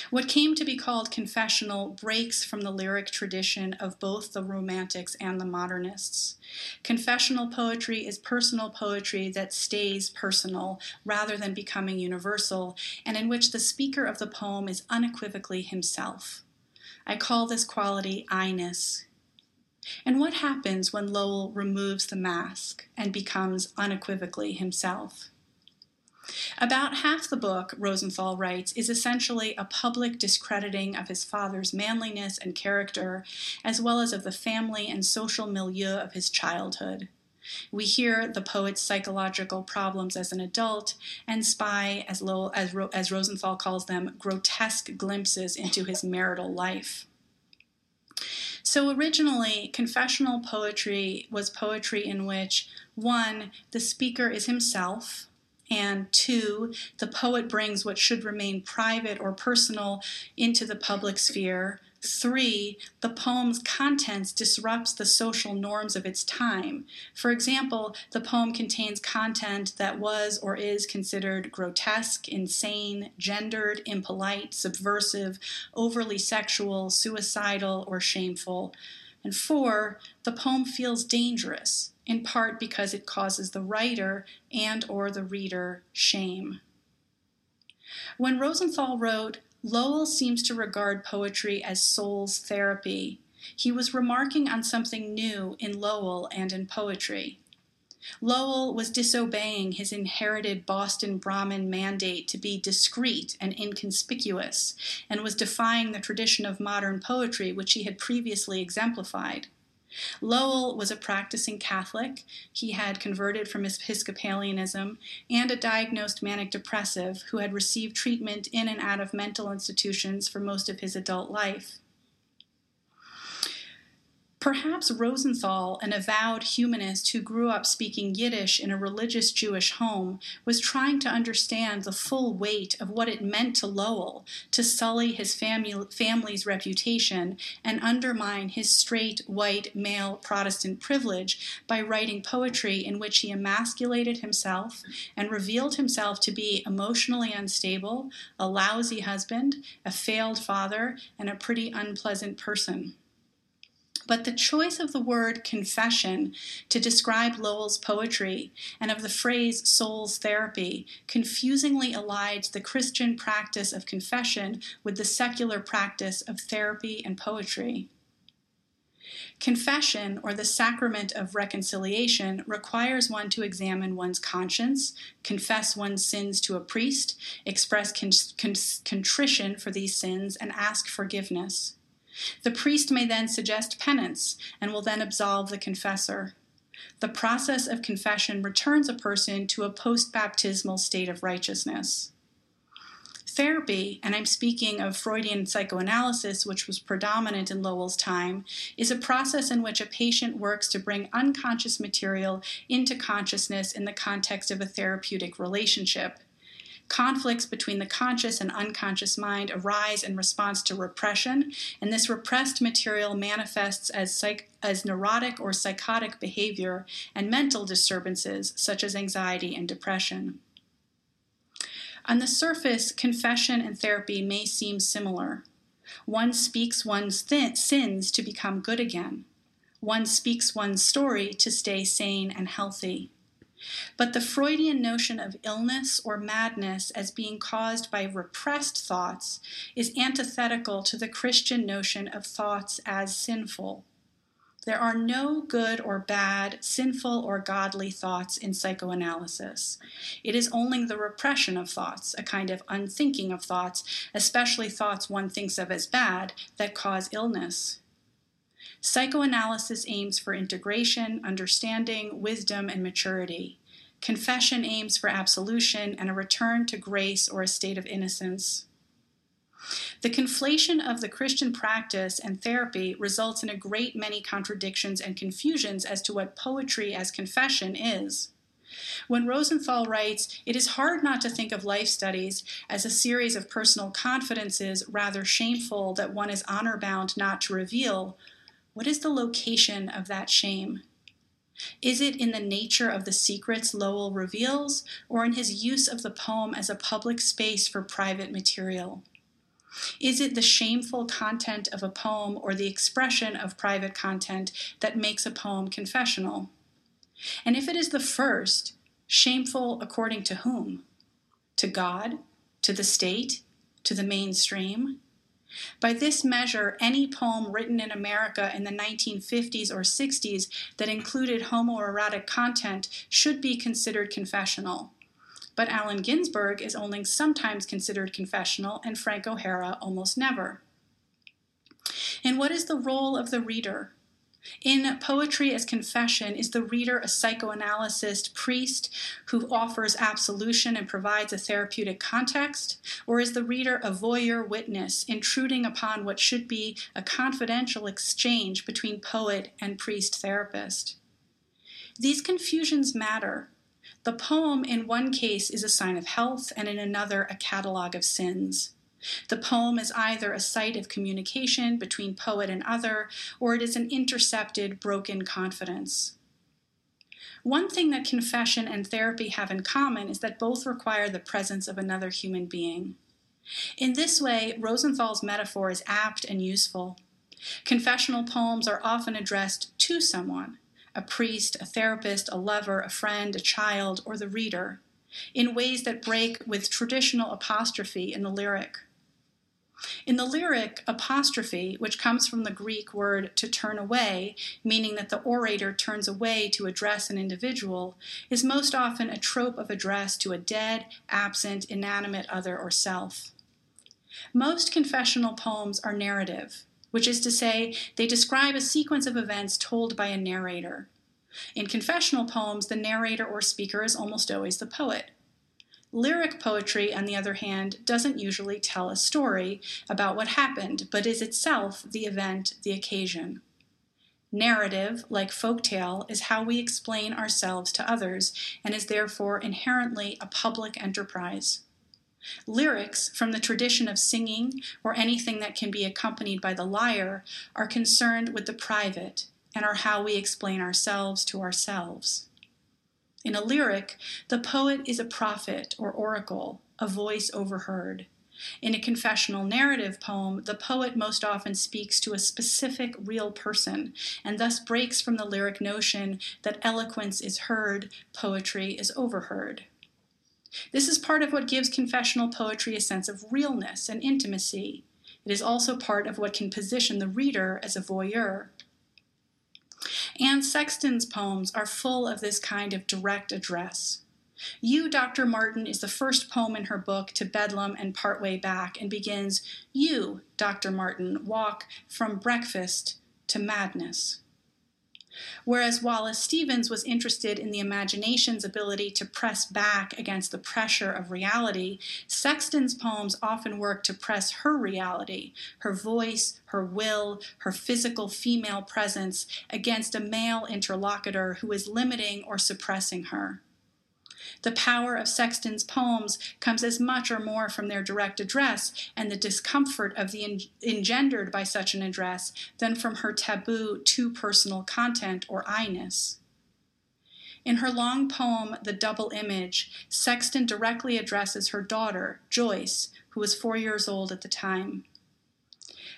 What came to be called confessional breaks from the lyric tradition of both the Romantics and the Modernists. Confessional poetry is personal poetry that stays personal rather than becoming universal, and in which the speaker of the poem is unequivocally himself. I call this quality I-ness. And what happens when Lowell removes the mask and becomes unequivocally himself? About half the book, Rosenthal writes, is essentially a public discrediting of his father's manliness and character, as well as of the family and social milieu of his childhood. We hear the poet's psychological problems as an adult and spy, as, Lowell, as, as Rosenthal calls them, grotesque glimpses into his marital life. So originally, confessional poetry was poetry in which, one, the speaker is himself, and two, the poet brings what should remain private or personal into the public sphere, Three, the poem's contents disrupts the social norms of its time. For example, the poem contains content that was or is considered grotesque, insane, gendered, impolite, subversive, overly sexual, suicidal, or shameful. And four, the poem feels dangerous, in part because it causes the writer and or the reader shame. When Rosenthal wrote, Lowell seems to regard poetry as soul's therapy. He was remarking on something new in Lowell and in poetry. Lowell was disobeying his inherited Boston Brahmin mandate to be discreet and inconspicuous, and was defying the tradition of modern poetry which he had previously exemplified. Lowell was a practicing Catholic. He had converted from Episcopalianism and a diagnosed manic depressive who had received treatment in and out of mental institutions for most of his adult life. Perhaps Rosenthal, an avowed humanist who grew up speaking Yiddish in a religious Jewish home, was trying to understand the full weight of what it meant to Lowell to sully his fami- family's reputation and undermine his straight, white, male Protestant privilege by writing poetry in which he emasculated himself and revealed himself to be emotionally unstable, a lousy husband, a failed father, and a pretty unpleasant person. But the choice of the word confession to describe Lowell's poetry and of the phrase soul's therapy confusingly allied the Christian practice of confession with the secular practice of therapy and poetry. Confession, or the sacrament of reconciliation, requires one to examine one's conscience, confess one's sins to a priest, express con- con- contrition for these sins, and ask forgiveness. The priest may then suggest penance and will then absolve the confessor. The process of confession returns a person to a post baptismal state of righteousness. Therapy, and I'm speaking of Freudian psychoanalysis, which was predominant in Lowell's time, is a process in which a patient works to bring unconscious material into consciousness in the context of a therapeutic relationship. Conflicts between the conscious and unconscious mind arise in response to repression, and this repressed material manifests as, psych- as neurotic or psychotic behavior and mental disturbances such as anxiety and depression. On the surface, confession and therapy may seem similar. One speaks one's sins to become good again. One speaks one's story to stay sane and healthy. But the Freudian notion of illness or madness as being caused by repressed thoughts is antithetical to the Christian notion of thoughts as sinful. There are no good or bad, sinful or godly thoughts in psychoanalysis. It is only the repression of thoughts, a kind of unthinking of thoughts, especially thoughts one thinks of as bad, that cause illness. Psychoanalysis aims for integration, understanding, wisdom, and maturity. Confession aims for absolution and a return to grace or a state of innocence. The conflation of the Christian practice and therapy results in a great many contradictions and confusions as to what poetry as confession is. When Rosenthal writes, it is hard not to think of life studies as a series of personal confidences rather shameful that one is honor bound not to reveal, what is the location of that shame? Is it in the nature of the secrets Lowell reveals, or in his use of the poem as a public space for private material? Is it the shameful content of a poem or the expression of private content that makes a poem confessional? And if it is the first, shameful according to whom? To God? To the state? To the mainstream? By this measure, any poem written in America in the 1950s or 60s that included homoerotic content should be considered confessional. But Allen Ginsberg is only sometimes considered confessional, and Frank O'Hara almost never. And what is the role of the reader? In Poetry as Confession, is the reader a psychoanalyst priest who offers absolution and provides a therapeutic context? Or is the reader a voyeur witness intruding upon what should be a confidential exchange between poet and priest therapist? These confusions matter. The poem in one case is a sign of health, and in another, a catalogue of sins. The poem is either a site of communication between poet and other, or it is an intercepted, broken confidence. One thing that confession and therapy have in common is that both require the presence of another human being. In this way, Rosenthal's metaphor is apt and useful. Confessional poems are often addressed to someone a priest, a therapist, a lover, a friend, a child, or the reader in ways that break with traditional apostrophe in the lyric. In the lyric, apostrophe, which comes from the Greek word to turn away, meaning that the orator turns away to address an individual, is most often a trope of address to a dead, absent, inanimate other or self. Most confessional poems are narrative, which is to say, they describe a sequence of events told by a narrator. In confessional poems, the narrator or speaker is almost always the poet. Lyric poetry, on the other hand, doesn't usually tell a story about what happened, but is itself the event, the occasion. Narrative, like folktale, is how we explain ourselves to others and is therefore inherently a public enterprise. Lyrics, from the tradition of singing or anything that can be accompanied by the lyre, are concerned with the private and are how we explain ourselves to ourselves. In a lyric, the poet is a prophet or oracle, a voice overheard. In a confessional narrative poem, the poet most often speaks to a specific real person and thus breaks from the lyric notion that eloquence is heard, poetry is overheard. This is part of what gives confessional poetry a sense of realness and intimacy. It is also part of what can position the reader as a voyeur. Anne Sexton's poems are full of this kind of direct address. You, Dr. Martin, is the first poem in her book to Bedlam and Partway Back and begins, You, Dr. Martin, walk from breakfast to madness. Whereas Wallace Stevens was interested in the imagination's ability to press back against the pressure of reality, Sexton's poems often work to press her reality, her voice, her will, her physical female presence against a male interlocutor who is limiting or suppressing her. The power of Sexton's poems comes as much or more from their direct address and the discomfort of the en- engendered by such an address than from her taboo, too personal content or I-ness. In her long poem, The Double Image, Sexton directly addresses her daughter, Joyce, who was four years old at the time.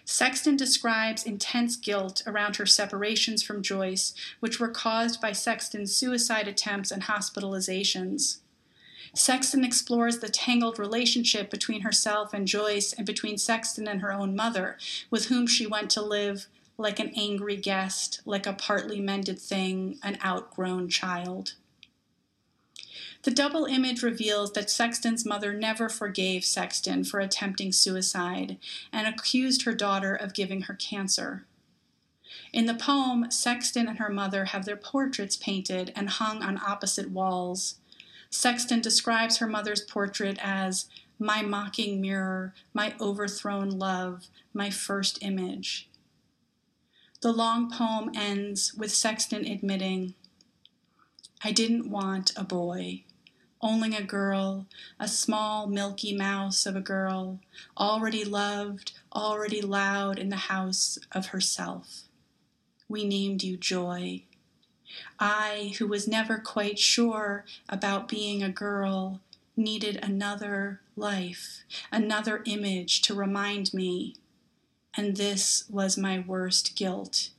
Sexton describes intense guilt around her separations from Joyce, which were caused by Sexton's suicide attempts and hospitalizations. Sexton explores the tangled relationship between herself and Joyce and between Sexton and her own mother, with whom she went to live like an angry guest, like a partly mended thing, an outgrown child. The double image reveals that Sexton's mother never forgave Sexton for attempting suicide and accused her daughter of giving her cancer. In the poem, Sexton and her mother have their portraits painted and hung on opposite walls. Sexton describes her mother's portrait as my mocking mirror, my overthrown love, my first image. The long poem ends with Sexton admitting, I didn't want a boy, only a girl, a small milky mouse of a girl, already loved, already loud in the house of herself. We named you Joy. I, who was never quite sure about being a girl, needed another life, another image to remind me. And this was my worst guilt.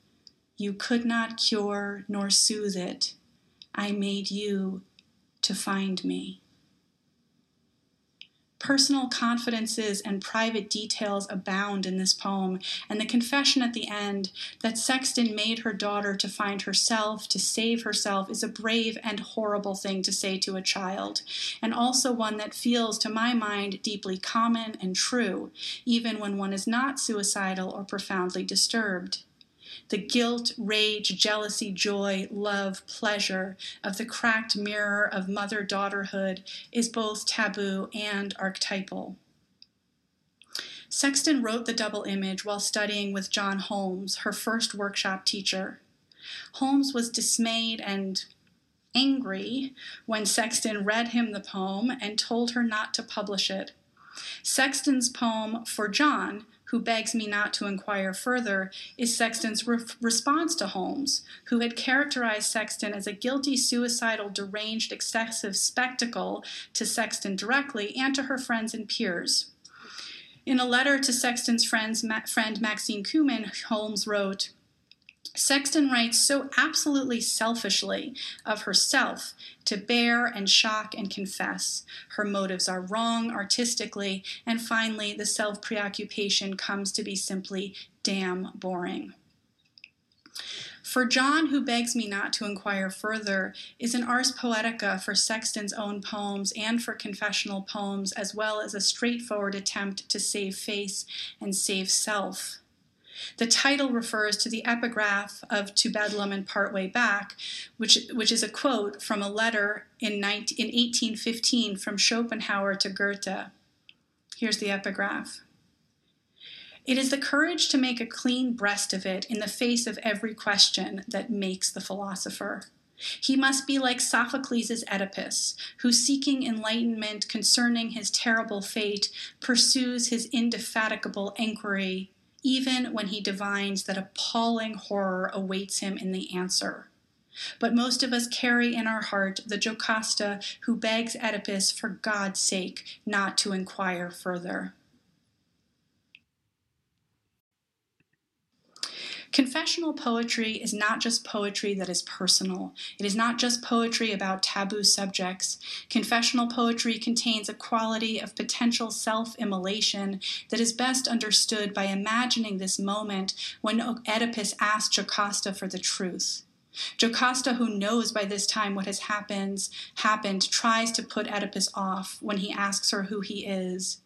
You could not cure nor soothe it. I made you to find me. Personal confidences and private details abound in this poem, and the confession at the end that Sexton made her daughter to find herself, to save herself, is a brave and horrible thing to say to a child, and also one that feels, to my mind, deeply common and true, even when one is not suicidal or profoundly disturbed the guilt, rage, jealousy, joy, love, pleasure of the cracked mirror of mother daughterhood is both taboo and archetypal. Sexton wrote the double image while studying with John Holmes, her first workshop teacher. Holmes was dismayed and angry when Sexton read him the poem and told her not to publish it. Sexton's poem for John who begs me not to inquire further, is Sexton's re- response to Holmes, who had characterized Sexton as a guilty, suicidal, deranged, excessive spectacle to Sexton directly and to her friends and peers. In a letter to Sexton's friends, Ma- friend Maxine Kumin, Holmes wrote, Sexton writes so absolutely selfishly of herself to bear and shock and confess. Her motives are wrong artistically, and finally, the self preoccupation comes to be simply damn boring. For John, who begs me not to inquire further, is an ars poetica for Sexton's own poems and for confessional poems, as well as a straightforward attempt to save face and save self. The title refers to the epigraph of To Bedlam and Partway Back, which, which is a quote from a letter in, 19, in 1815 from Schopenhauer to Goethe. Here's the epigraph. It is the courage to make a clean breast of it in the face of every question that makes the philosopher. He must be like Sophocles' Oedipus, who, seeking enlightenment concerning his terrible fate, pursues his indefatigable enquiry even when he divines that appalling horror awaits him in the answer. But most of us carry in our heart the Jocasta who begs Oedipus for God's sake not to inquire further. Confessional poetry is not just poetry that is personal. It is not just poetry about taboo subjects. Confessional poetry contains a quality of potential self immolation that is best understood by imagining this moment when Oedipus asked Jocasta for the truth. Jocasta, who knows by this time what has happened, happened, tries to put Oedipus off when he asks her who he is.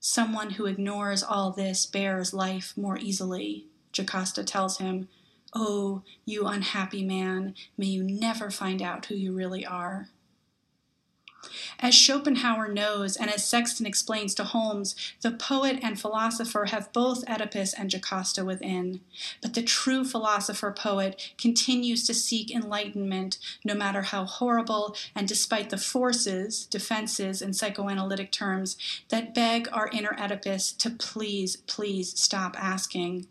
Someone who ignores all this bears life more easily. Jocasta tells him, Oh, you unhappy man, may you never find out who you really are. As Schopenhauer knows, and as Sexton explains to Holmes, the poet and philosopher have both Oedipus and Jocasta within. But the true philosopher poet continues to seek enlightenment, no matter how horrible, and despite the forces, defenses, and psychoanalytic terms that beg our inner Oedipus to please, please stop asking.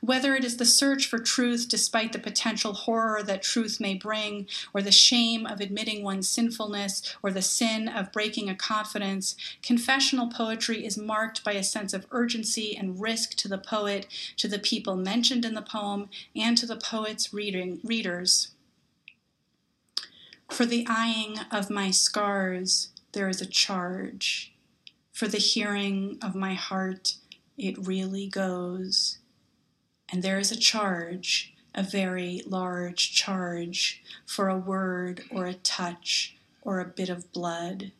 Whether it is the search for truth despite the potential horror that truth may bring, or the shame of admitting one's sinfulness, or the sin of breaking a confidence, confessional poetry is marked by a sense of urgency and risk to the poet, to the people mentioned in the poem, and to the poet's reading, readers. For the eyeing of my scars, there is a charge. For the hearing of my heart, it really goes. And there is a charge, a very large charge, for a word or a touch or a bit of blood,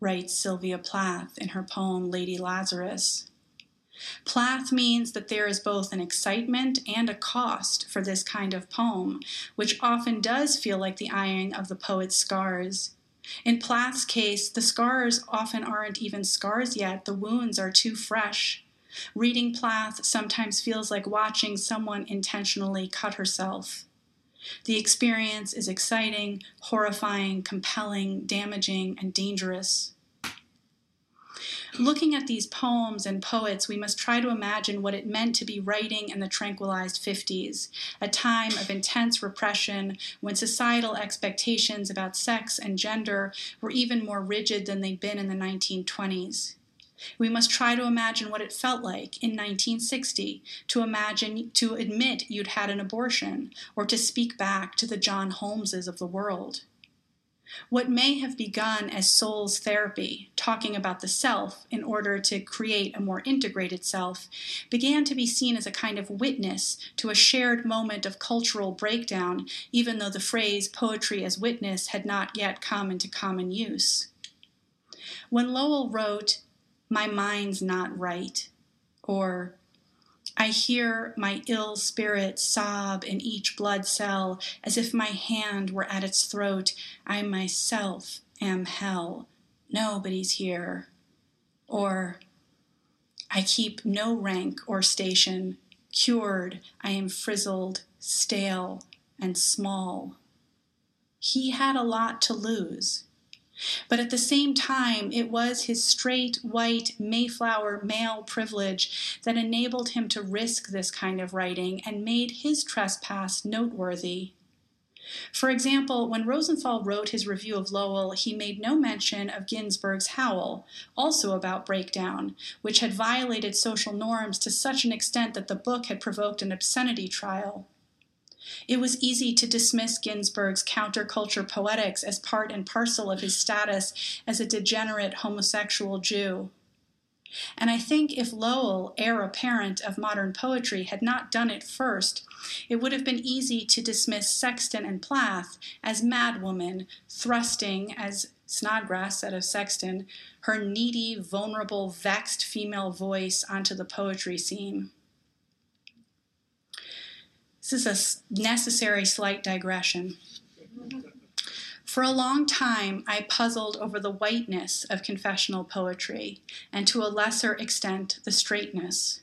writes Sylvia Plath in her poem Lady Lazarus. Plath means that there is both an excitement and a cost for this kind of poem, which often does feel like the eyeing of the poet's scars. In Plath's case, the scars often aren't even scars yet, the wounds are too fresh. Reading Plath sometimes feels like watching someone intentionally cut herself. The experience is exciting, horrifying, compelling, damaging, and dangerous. Looking at these poems and poets, we must try to imagine what it meant to be writing in the tranquilized 50s, a time of intense repression when societal expectations about sex and gender were even more rigid than they'd been in the 1920s. We must try to imagine what it felt like in 1960 to imagine to admit you'd had an abortion or to speak back to the John Holmeses of the world. What may have begun as soul's therapy, talking about the self in order to create a more integrated self, began to be seen as a kind of witness to a shared moment of cultural breakdown, even though the phrase poetry as witness had not yet come into common use. When Lowell wrote, My mind's not right, or I hear my ill spirit sob in each blood cell as if my hand were at its throat. I myself am hell. Nobody's here. Or I keep no rank or station. Cured, I am frizzled, stale, and small. He had a lot to lose. But at the same time, it was his straight, white, Mayflower male privilege that enabled him to risk this kind of writing and made his trespass noteworthy. For example, when Rosenthal wrote his review of Lowell, he made no mention of Ginsberg's Howl, also about breakdown, which had violated social norms to such an extent that the book had provoked an obscenity trial. It was easy to dismiss Ginsberg's counterculture poetics as part and parcel of his status as a degenerate homosexual Jew. And I think if Lowell, heir apparent of modern poetry, had not done it first, it would have been easy to dismiss Sexton and Plath as madwomen, thrusting, as Snodgrass said of Sexton, her needy, vulnerable, vexed female voice onto the poetry scene. This is a necessary slight digression. For a long time, I puzzled over the whiteness of confessional poetry, and to a lesser extent, the straightness.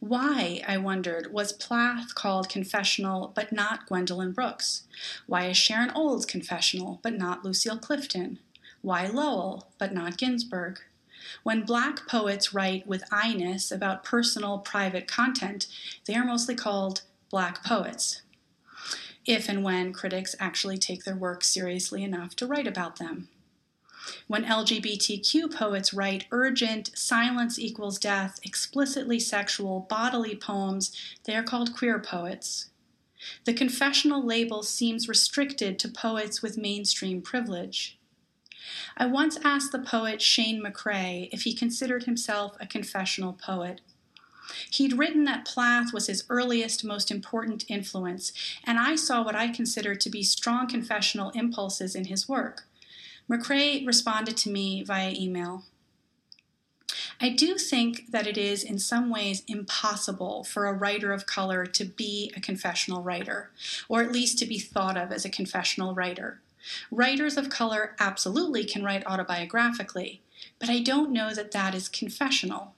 Why, I wondered, was Plath called confessional but not Gwendolyn Brooks? Why is Sharon Olds confessional but not Lucille Clifton? Why Lowell but not Ginsberg? When black poets write with I-ness about personal, private content, they are mostly called black poets, if and when critics actually take their work seriously enough to write about them. When LGBTQ poets write urgent, silence equals death, explicitly sexual, bodily poems, they are called queer poets. The confessional label seems restricted to poets with mainstream privilege. I once asked the poet Shane McCrae if he considered himself a confessional poet. He'd written that Plath was his earliest, most important influence, and I saw what I consider to be strong confessional impulses in his work. McCrae responded to me via email. I do think that it is in some ways impossible for a writer of color to be a confessional writer, or at least to be thought of as a confessional writer. Writers of color absolutely can write autobiographically, but I don't know that that is confessional.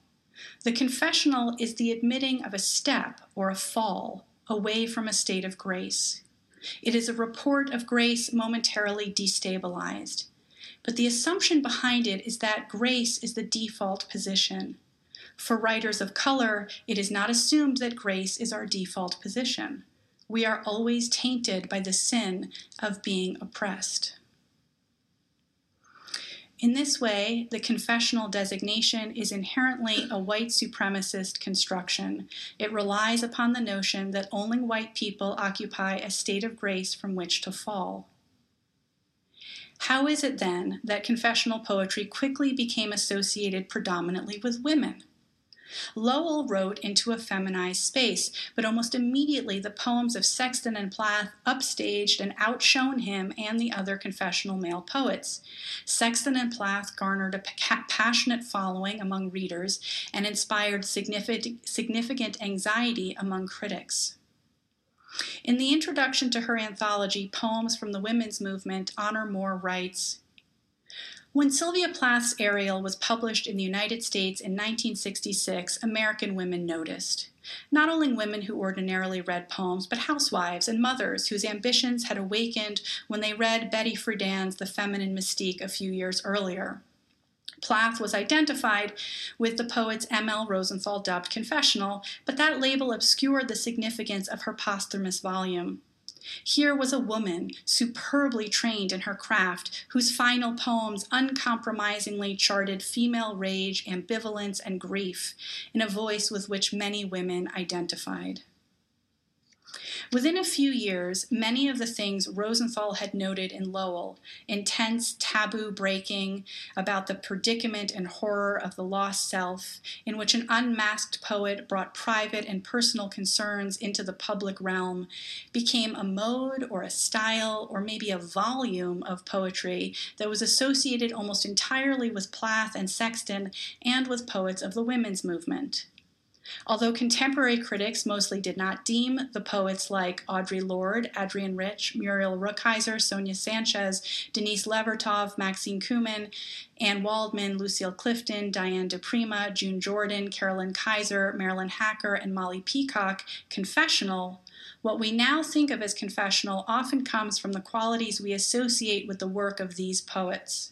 The confessional is the admitting of a step or a fall away from a state of grace. It is a report of grace momentarily destabilized. But the assumption behind it is that grace is the default position. For writers of color, it is not assumed that grace is our default position. We are always tainted by the sin of being oppressed. In this way, the confessional designation is inherently a white supremacist construction. It relies upon the notion that only white people occupy a state of grace from which to fall. How is it then that confessional poetry quickly became associated predominantly with women? Lowell wrote into a feminized space, but almost immediately the poems of Sexton and Plath upstaged and outshone him and the other confessional male poets. Sexton and Plath garnered a passionate following among readers and inspired significant, anxiety among critics. In the introduction to her anthology, Poems from the Women's Movement, Honor Moore writes when Sylvia Plath's Ariel was published in the United States in 1966, American women noticed. Not only women who ordinarily read poems, but housewives and mothers whose ambitions had awakened when they read Betty Friedan's The Feminine Mystique a few years earlier. Plath was identified with the poet's M.L. Rosenthal dubbed Confessional, but that label obscured the significance of her posthumous volume. Here was a woman, superbly trained in her craft, whose final poems uncompromisingly charted female rage, ambivalence, and grief in a voice with which many women identified. Within a few years, many of the things Rosenthal had noted in Lowell intense taboo breaking about the predicament and horror of the lost self, in which an unmasked poet brought private and personal concerns into the public realm became a mode or a style or maybe a volume of poetry that was associated almost entirely with Plath and Sexton and with poets of the women's movement. Although contemporary critics mostly did not deem the poets like Audre Lorde, Adrienne Rich, Muriel Rukeyser, Sonia Sanchez, Denise Levertov, Maxine Kumin, Anne Waldman, Lucille Clifton, Diane DiPrima, June Jordan, Carolyn Kizer, Marilyn Hacker, and Molly Peacock confessional, what we now think of as confessional often comes from the qualities we associate with the work of these poets.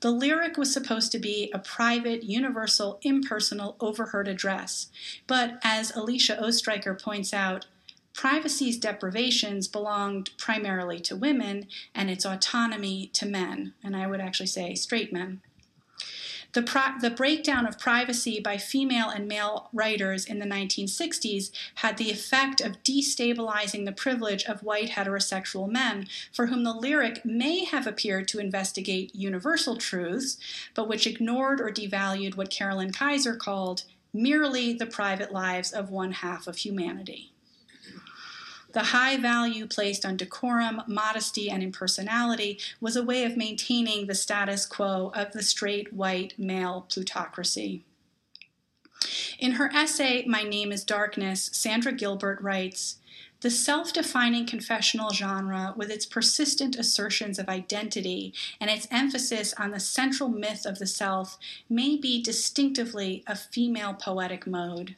The lyric was supposed to be a private, universal, impersonal, overheard address. But as Alicia Ostriker points out, privacy's deprivations belonged primarily to women and its autonomy to men, and I would actually say straight men. The, pro- the breakdown of privacy by female and male writers in the 1960s had the effect of destabilizing the privilege of white heterosexual men, for whom the lyric may have appeared to investigate universal truths, but which ignored or devalued what Carolyn Kizer called merely the private lives of one half of humanity. The high value placed on decorum, modesty, and impersonality was a way of maintaining the status quo of the straight white male plutocracy. In her essay, My Name is Darkness, Sandra Gilbert writes The self defining confessional genre, with its persistent assertions of identity and its emphasis on the central myth of the self, may be distinctively a female poetic mode.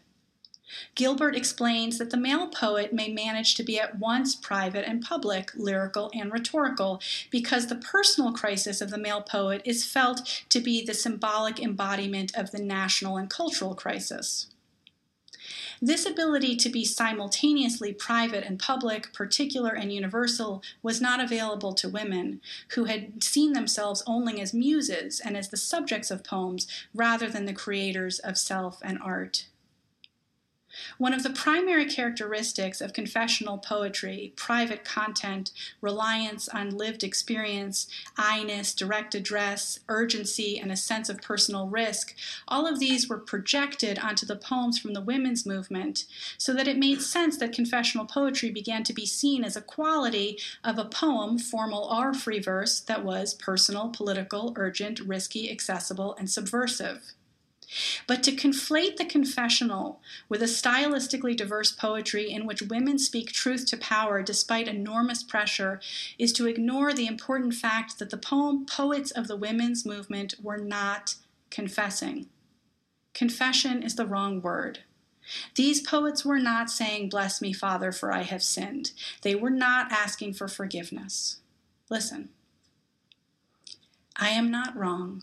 Gilbert explains that the male poet may manage to be at once private and public, lyrical and rhetorical, because the personal crisis of the male poet is felt to be the symbolic embodiment of the national and cultural crisis. This ability to be simultaneously private and public, particular and universal, was not available to women, who had seen themselves only as muses and as the subjects of poems rather than the creators of self and art. One of the primary characteristics of confessional poetry, private content, reliance on lived experience, I-ness, direct address, urgency, and a sense of personal risk, all of these were projected onto the poems from the women's movement, so that it made sense that confessional poetry began to be seen as a quality of a poem, formal or free verse, that was personal, political, urgent, risky, accessible, and subversive. But to conflate the confessional with a stylistically diverse poetry in which women speak truth to power despite enormous pressure is to ignore the important fact that the poem poets of the women's movement were not confessing. Confession is the wrong word. These poets were not saying, Bless me, Father, for I have sinned. They were not asking for forgiveness. Listen. I am not wrong.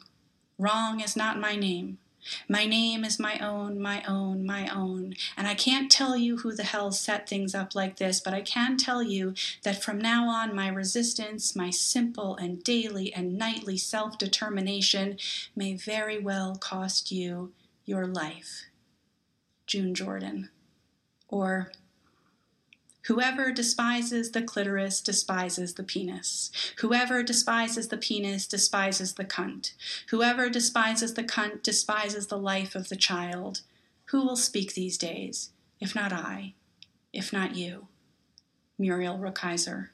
Wrong is not my name. My name is my own, my own, my own. And I can't tell you who the hell set things up like this, but I can tell you that from now on, my resistance, my simple and daily and nightly self determination may very well cost you your life. June Jordan. Or, Whoever despises the clitoris despises the penis. Whoever despises the penis despises the cunt. Whoever despises the cunt despises the life of the child. Who will speak these days, if not I, if not you? Muriel Rukeyser.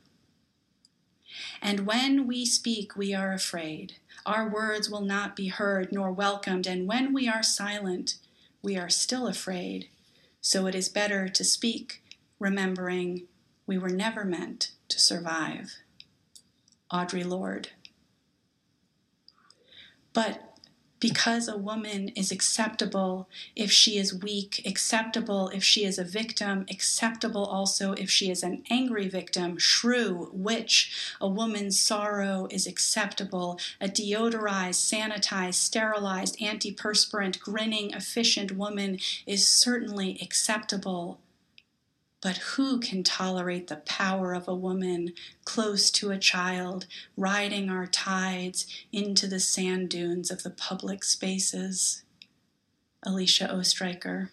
And when we speak, we are afraid. Our words will not be heard nor welcomed, and when we are silent, we are still afraid. So it is better to speak, remembering we were never meant to survive. Audre Lorde. But because a woman is acceptable if she is weak, acceptable if she is a victim, acceptable also if she is an angry victim, shrew, witch. A woman's sorrow is acceptable. A deodorized, sanitized, sterilized, antiperspirant, grinning, efficient woman is certainly acceptable. But who can tolerate the power of a woman close to a child, riding our tides into the sand dunes of the public spaces? Alicia Ostriker.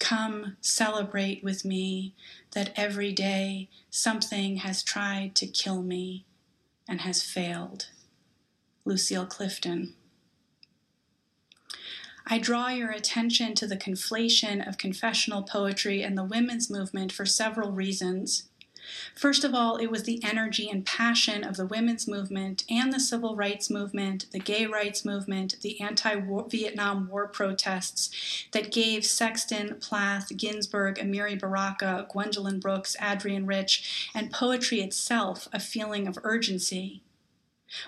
Come celebrate with me that every day something has tried to kill me and has failed. Lucille Clifton. I draw your attention to the conflation of confessional poetry and the women's movement for several reasons. First of all, it was the energy and passion of the women's movement and the civil rights movement, the gay rights movement, the anti Vietnam War protests that gave Sexton, Plath, Ginsberg, Amiri Baraka, Gwendolyn Brooks, Adrienne Rich, and poetry itself a feeling of urgency.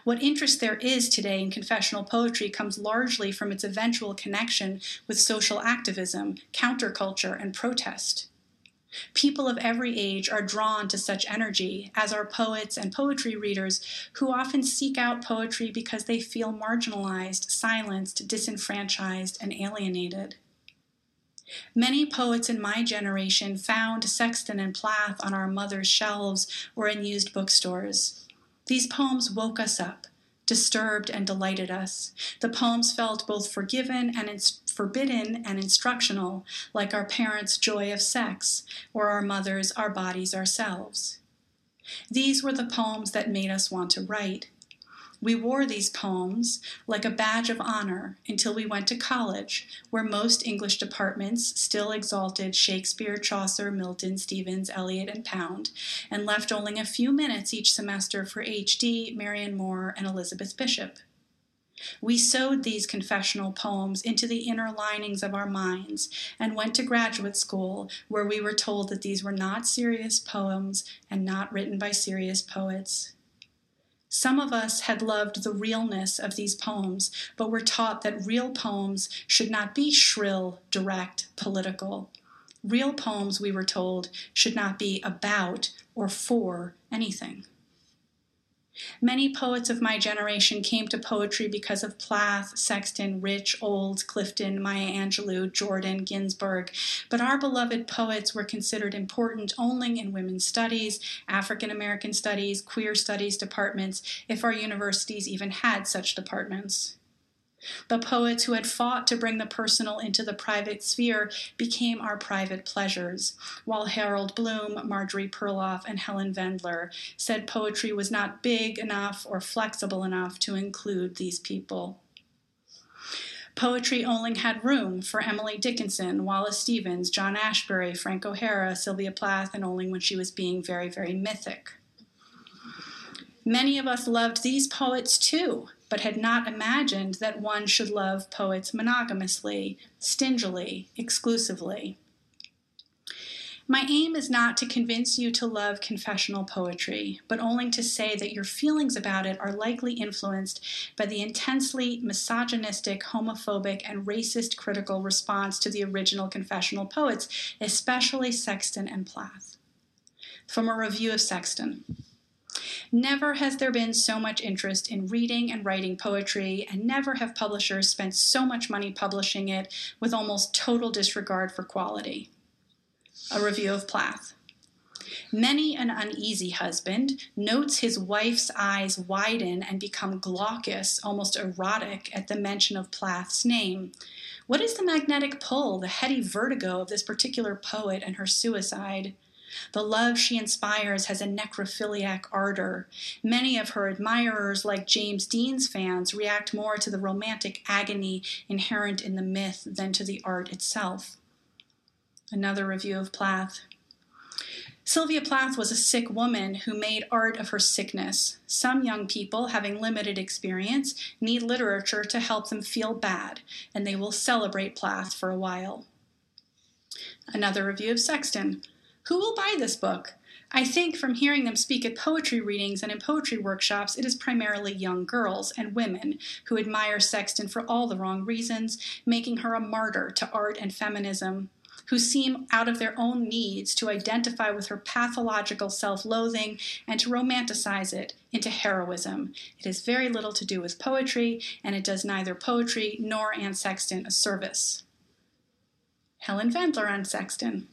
What interest there is today in confessional poetry comes largely from its eventual connection with social activism, counterculture, and protest. People of every age are drawn to such energy, as are poets and poetry readers who often seek out poetry because they feel marginalized, silenced, disenfranchised, and alienated. Many poets in my generation found Sexton and Plath on our mother's shelves or in used bookstores. These poems woke us up, disturbed and delighted us. The poems felt both forgiven and ins- forbidden and instructional, like our parents' joy of sex, or our mothers' our bodies ourselves. These were the poems that made us want to write, we wore these poems like a badge of honor until we went to college, where most English departments still exalted Shakespeare, Chaucer, Milton, Stevens, Eliot, and Pound, and left only a few minutes each semester for H.D., Marianne Moore, and Elizabeth Bishop. We sewed these confessional poems into the inner linings of our minds and went to graduate school, where we were told that these were not serious poems and not written by serious poets. Some of us had loved the realness of these poems, but were taught that real poems should not be shrill, direct, political. Real poems, we were told, should not be about or for anything. Many poets of my generation came to poetry because of Plath, Sexton, Rich, Olds, Clifton, Maya Angelou, Jordan, Ginsberg, but our beloved poets were considered important only in women's studies, African American studies, queer studies departments, if our universities even had such departments. The poets who had fought to bring the personal into the private sphere became our private pleasures, while Harold Bloom, Marjorie Perloff, and Helen Vendler said poetry was not big enough or flexible enough to include these people. Poetry only had room for Emily Dickinson, Wallace Stevens, John Ashbery, Frank O'Hara, Sylvia Plath, and only when she was being very, very mythic. Many of us loved these poets too, but had not imagined that one should love poets monogamously, stingily, exclusively. My aim is not to convince you to love confessional poetry, but only to say that your feelings about it are likely influenced by the intensely misogynistic, homophobic, and racist critical response to the original confessional poets, especially Sexton and Plath. From a review of Sexton. Never has there been so much interest in reading and writing poetry, and never have publishers spent so much money publishing it with almost total disregard for quality. A review of Plath. Many an uneasy husband notes his wife's eyes widen and become glaucous, almost erotic, at the mention of Plath's name. What is the magnetic pull, the heady vertigo of this particular poet and her suicide? The love she inspires has a necrophiliac ardor. Many of her admirers, like James Dean's fans, react more to the romantic agony inherent in the myth than to the art itself. Another review of Plath. Sylvia Plath was a sick woman who made art of her sickness. Some young people, having limited experience, need literature to help them feel bad, and they will celebrate Plath for a while. Another review of Sexton. Who will buy this book? I think from hearing them speak at poetry readings and in poetry workshops, it is primarily young girls and women who admire Sexton for all the wrong reasons, making her a martyr to art and feminism, who seem out of their own needs to identify with her pathological self loathing and to romanticize it into heroism. It has very little to do with poetry, and it does neither poetry nor Anne Sexton a service. Helen Vendler on Sexton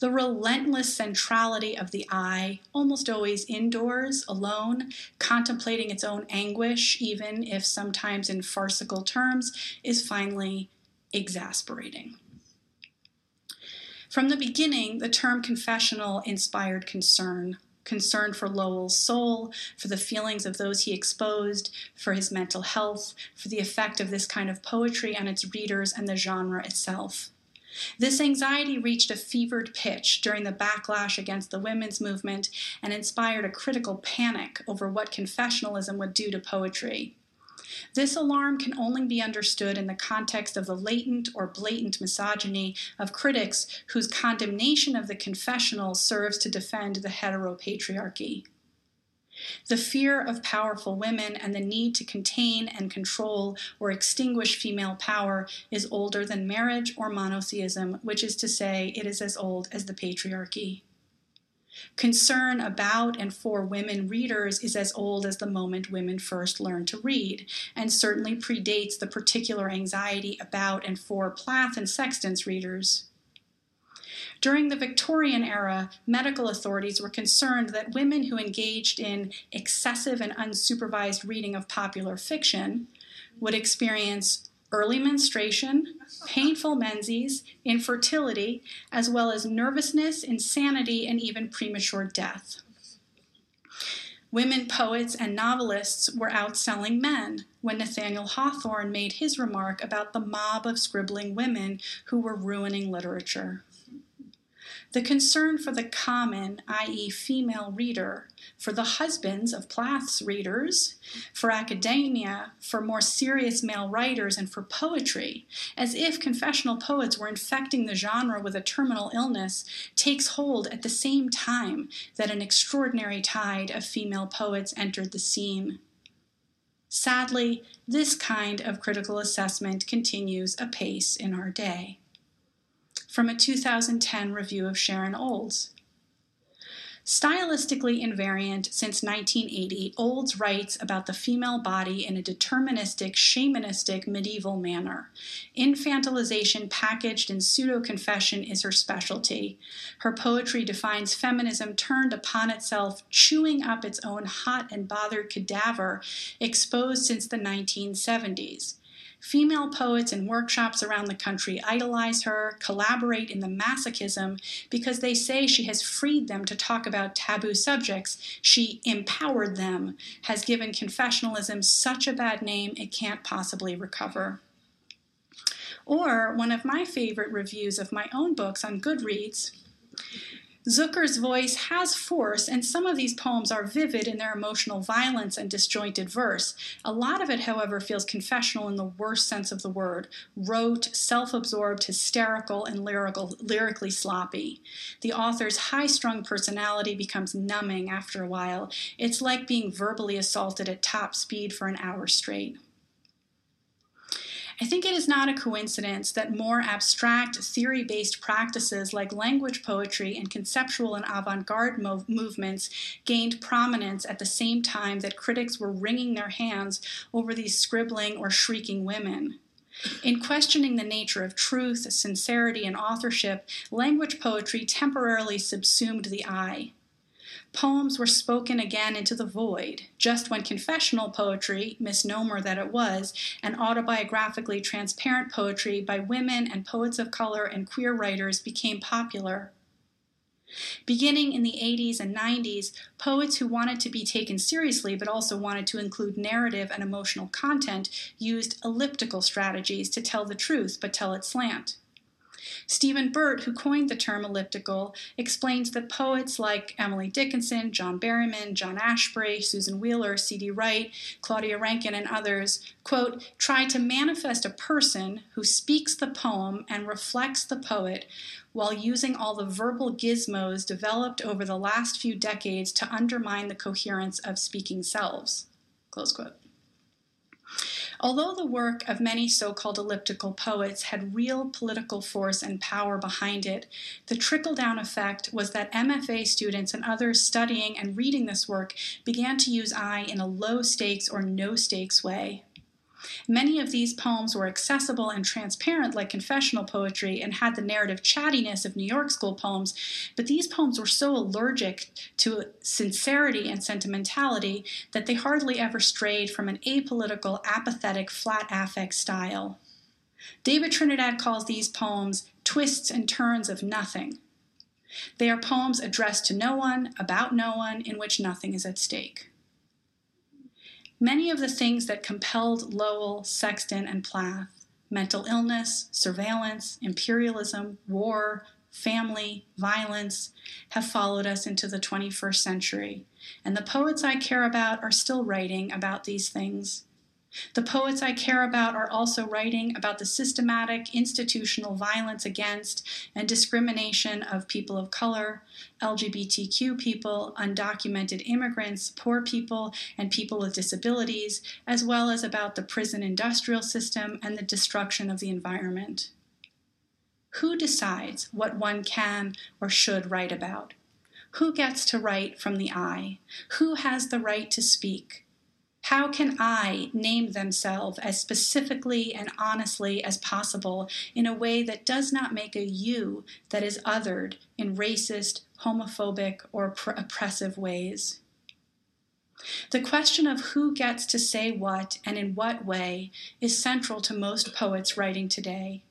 the relentless centrality of the eye, almost always indoors, alone, contemplating its own anguish, even if sometimes in farcical terms, is finally exasperating. From the beginning, the term confessional inspired concern concern for Lowell's soul, for the feelings of those he exposed, for his mental health, for the effect of this kind of poetry on its readers and the genre itself. This anxiety reached a fevered pitch during the backlash against the women's movement and inspired a critical panic over what confessionalism would do to poetry. This alarm can only be understood in the context of the latent or blatant misogyny of critics whose condemnation of the confessional serves to defend the heteropatriarchy. The fear of powerful women and the need to contain and control or extinguish female power is older than marriage or monotheism, which is to say, it is as old as the patriarchy. Concern about and for women readers is as old as the moment women first learned to read, and certainly predates the particular anxiety about and for Plath and Sexton's readers. During the Victorian era, medical authorities were concerned that women who engaged in excessive and unsupervised reading of popular fiction would experience early menstruation, painful menses, infertility, as well as nervousness, insanity, and even premature death. Women poets and novelists were outselling men when Nathaniel Hawthorne made his remark about the mob of scribbling women who were ruining literature. The concern for the common, i.e., female reader, for the husbands of Plath's readers, for academia, for more serious male writers, and for poetry, as if confessional poets were infecting the genre with a terminal illness, takes hold at the same time that an extraordinary tide of female poets entered the scene. Sadly, this kind of critical assessment continues apace in our day from a 2010 review of Sharon Olds. Stylistically invariant since 1980, Olds writes about the female body in a deterministic, shamanistic, medieval manner. Infantilization packaged in pseudo confession is her specialty. Her poetry defines feminism turned upon itself, chewing up its own hot and bothered cadaver, exposed since the 1970s. Female poets in workshops around the country idolize her, collaborate in the masochism because they say she has freed them to talk about taboo subjects. She empowered them, has given confessionalism such a bad name it can't possibly recover. Or one of my favorite reviews of my own books on Goodreads Zucker's voice has force, and some of these poems are vivid in their emotional violence and disjointed verse. A lot of it, however, feels confessional in the worst sense of the word rote, self absorbed, hysterical, and lyrical, lyrically sloppy. The author's high strung personality becomes numbing after a while. It's like being verbally assaulted at top speed for an hour straight. I think it is not a coincidence that more abstract, theory based practices like language poetry and conceptual and avant garde mov- movements gained prominence at the same time that critics were wringing their hands over these scribbling or shrieking women. In questioning the nature of truth, sincerity, and authorship, language poetry temporarily subsumed the I. Poems were spoken again into the void, just when confessional poetry, misnomer that it was, and autobiographically transparent poetry by women and poets of color and queer writers became popular. Beginning in the 80s and 90s, poets who wanted to be taken seriously but also wanted to include narrative and emotional content used elliptical strategies to tell the truth but tell it slant. Stephen Burt, who coined the term elliptical, explains that poets like Emily Dickinson, John Berryman, John Ashbery, Susan Wheeler, C.D. Wright, Claudia Rankine, and others, quote, try to manifest a person who speaks the poem and reflects the poet while using all the verbal gizmos developed over the last few decades to undermine the coherence of speaking selves. Close quote. Although the work of many so called elliptical poets had real political force and power behind it, the trickle down effect was that MFA students and others studying and reading this work began to use I in a low stakes or no stakes way. Many of these poems were accessible and transparent like confessional poetry and had the narrative chattiness of New York School poems, but these poems were so allergic to sincerity and sentimentality that they hardly ever strayed from an apolitical, apathetic, flat affect style. David Trinidad calls these poems twists and turns of nothing. They are poems addressed to no one, about no one, in which nothing is at stake. Many of the things that compelled Lowell, Sexton, and Plath mental illness, surveillance, imperialism, war, family, violence have followed us into the 21st century. And the poets I care about are still writing about these things. The poets I care about are also writing about the systematic institutional violence against and discrimination of people of color, LGBTQ people, undocumented immigrants, poor people, and people with disabilities, as well as about the prison industrial system and the destruction of the environment. Who decides what one can or should write about? Who gets to write from the eye? Who has the right to speak? How can I name themselves as specifically and honestly as possible in a way that does not make a you that is othered in racist, homophobic, or oppressive ways? The question of who gets to say what and in what way is central to most poets writing today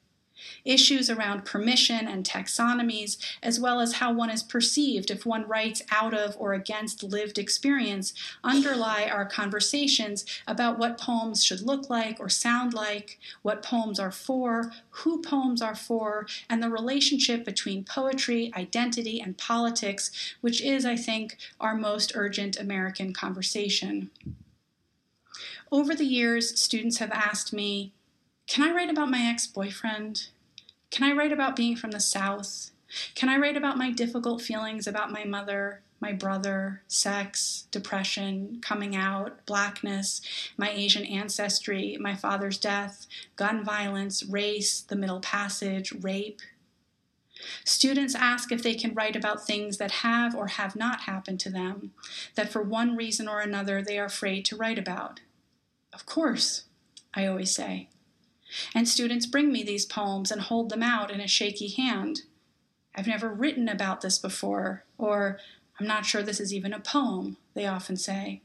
issues around permission and taxonomies, as well as how one is perceived if one writes out of or against lived experience, underlie our conversations about what poems should look like or sound like, what poems are for, who poems are for, and the relationship between poetry, identity, and politics, which is, I think, our most urgent American conversation. Over the years, students have asked me, Can I write about my ex boyfriend? Can I write about being from the South? Can I write about my difficult feelings about my mother, my brother, sex, depression, coming out, blackness, my Asian ancestry, my father's death, gun violence, race, the Middle Passage, rape? Students ask if they can write about things that have or have not happened to them, that for one reason or another they are afraid to write about. Of course, I always say. And students bring me these poems and hold them out in a shaky hand. I've never written about this before, or I'm not sure this is even a poem, they often say.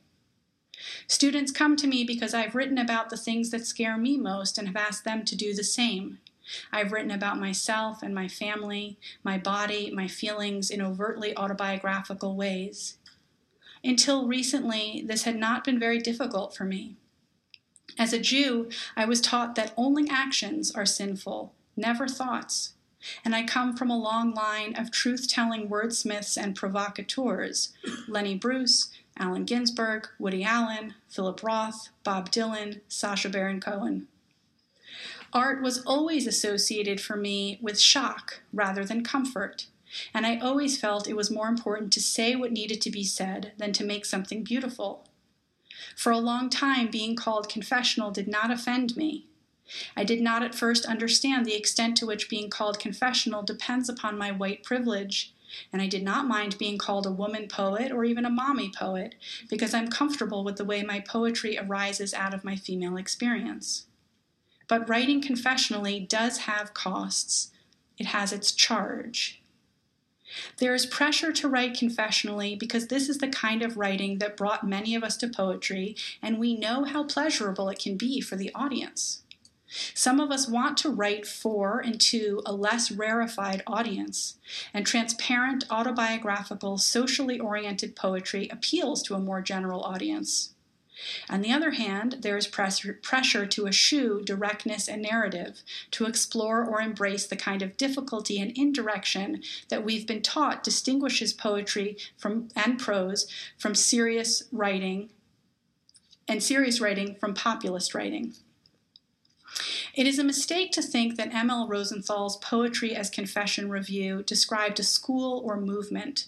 Students come to me because I've written about the things that scare me most and have asked them to do the same. I've written about myself and my family, my body, my feelings in overtly autobiographical ways. Until recently, this had not been very difficult for me. As a Jew, I was taught that only actions are sinful, never thoughts. And I come from a long line of truth telling wordsmiths and provocateurs Lenny Bruce, Allen Ginsberg, Woody Allen, Philip Roth, Bob Dylan, Sacha Baron Cohen. Art was always associated for me with shock rather than comfort, and I always felt it was more important to say what needed to be said than to make something beautiful. For a long time, being called confessional did not offend me. I did not at first understand the extent to which being called confessional depends upon my white privilege, and I did not mind being called a woman poet or even a mommy poet because I'm comfortable with the way my poetry arises out of my female experience. But writing confessionally does have costs, it has its charge. There is pressure to write confessionally because this is the kind of writing that brought many of us to poetry, and we know how pleasurable it can be for the audience. Some of us want to write for and to a less rarefied audience, and transparent, autobiographical, socially oriented poetry appeals to a more general audience. On the other hand, there is pressure to eschew directness and narrative, to explore or embrace the kind of difficulty and indirection that we've been taught distinguishes poetry from and prose from serious writing and serious writing from populist writing. It is a mistake to think that M.L. Rosenthal's Poetry as Confession review described a school or movement.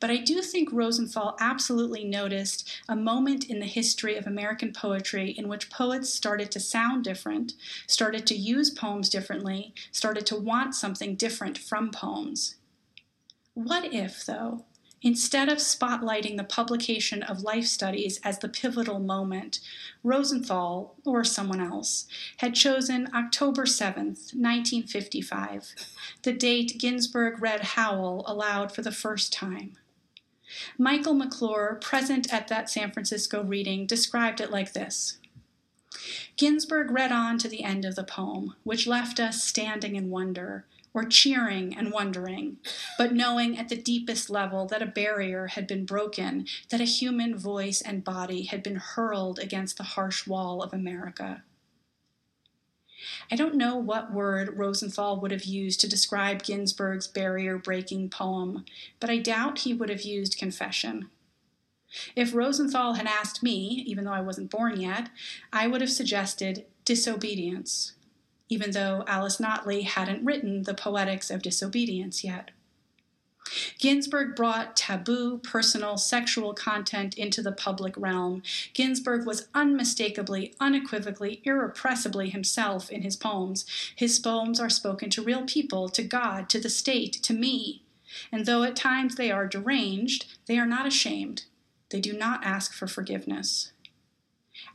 But I do think Rosenthal absolutely noticed a moment in the history of American poetry in which poets started to sound different, started to use poems differently, started to want something different from poems. What if, though, Instead of spotlighting the publication of life studies as the pivotal moment, Rosenthal, or someone else, had chosen October 7th, 1955, the date Ginsberg read Howl aloud for the first time. Michael McClure, present at that San Francisco reading, described it like this Ginsberg read on to the end of the poem, which left us standing in wonder or cheering and wondering, but knowing at the deepest level that a barrier had been broken, that a human voice and body had been hurled against the harsh wall of America. I don't know what word Rosenthal would have used to describe Ginsberg's barrier breaking poem, but I doubt he would have used confession. If Rosenthal had asked me, even though I wasn't born yet, I would have suggested disobedience even though Alice Notley hadn't written The Poetics of Disobedience yet. Ginsberg brought taboo, personal, sexual content into the public realm. Ginsberg was unmistakably, unequivocally, irrepressibly himself in his poems. His poems are spoken to real people, to God, to the state, to me. And though at times they are deranged, they are not ashamed. They do not ask for forgiveness.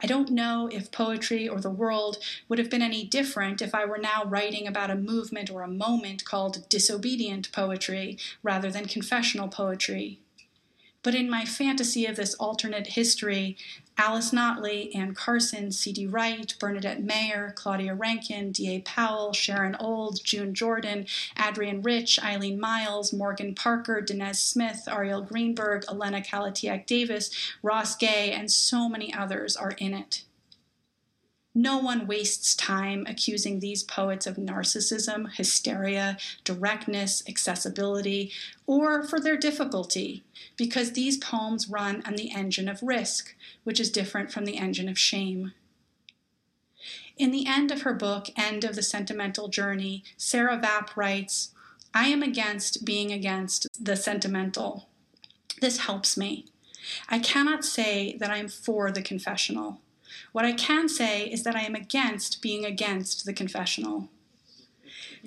I don't know if poetry or the world would have been any different if I were now writing about a movement or a moment called disobedient poetry rather than confessional poetry. But in my fantasy of this alternate history, Alice Notley, Anne Carson, C.D. Wright, Bernadette Mayer, Claudia Rankine, D.A. Powell, Sharon Olds, June Jordan, Adrienne Rich, Eileen Myles, Morgan Parker, Danez Smith, Arielle Greenberg, Elena Kalytiak Davis, Ross Gay, and so many others are in it. No one wastes time accusing these poets of narcissism, hysteria, directness, accessibility, or for their difficulty, because these poems run on the engine of risk, which is different from the engine of shame. In the end of her book, End of the Sentimental Journey, Sarah Vap writes, I am against being against the sentimental. This helps me. I cannot say that I am for the confessional. What I can say is that I am against being against the confessional.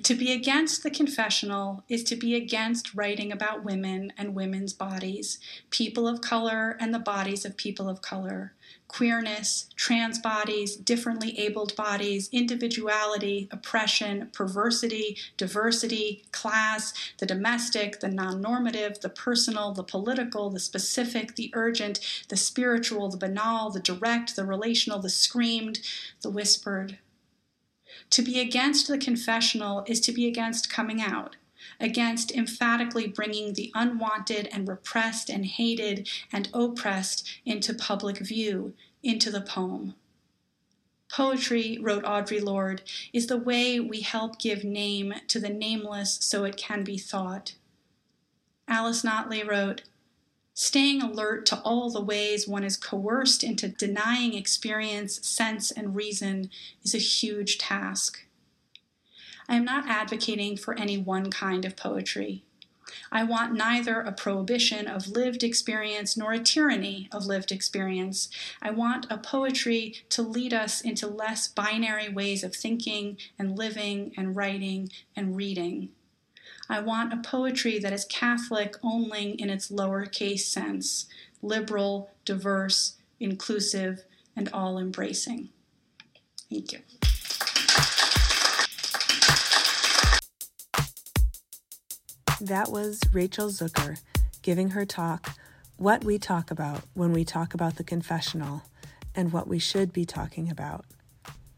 To be against the confessional is to be against writing about women and women's bodies, people of color and the bodies of people of color, queerness, trans bodies, differently abled bodies, individuality, oppression, perversity, diversity, class, the domestic, the non normative, the personal, the political, the specific, the urgent, the spiritual, the banal, the direct, the relational, the screamed, the whispered. To be against the confessional is to be against coming out against emphatically bringing the unwanted and repressed and hated and oppressed into public view, into the poem. Poetry, wrote Audre Lorde, is the way we help give name to the nameless so it can be thought. Alice Notley wrote, Staying alert to all the ways one is coerced into denying experience, sense, and reason is a huge task. I am not advocating for any one kind of poetry. I want neither a prohibition of lived experience nor a tyranny of lived experience. I want a poetry to lead us into less binary ways of thinking and living and writing and reading. I want a poetry that is Catholic only in its lowercase sense liberal, diverse, inclusive, and all embracing. Thank you. That was Rachel Zucker giving her talk, What We Talk About When We Talk About the Confessional, and What We Should Be Talking About.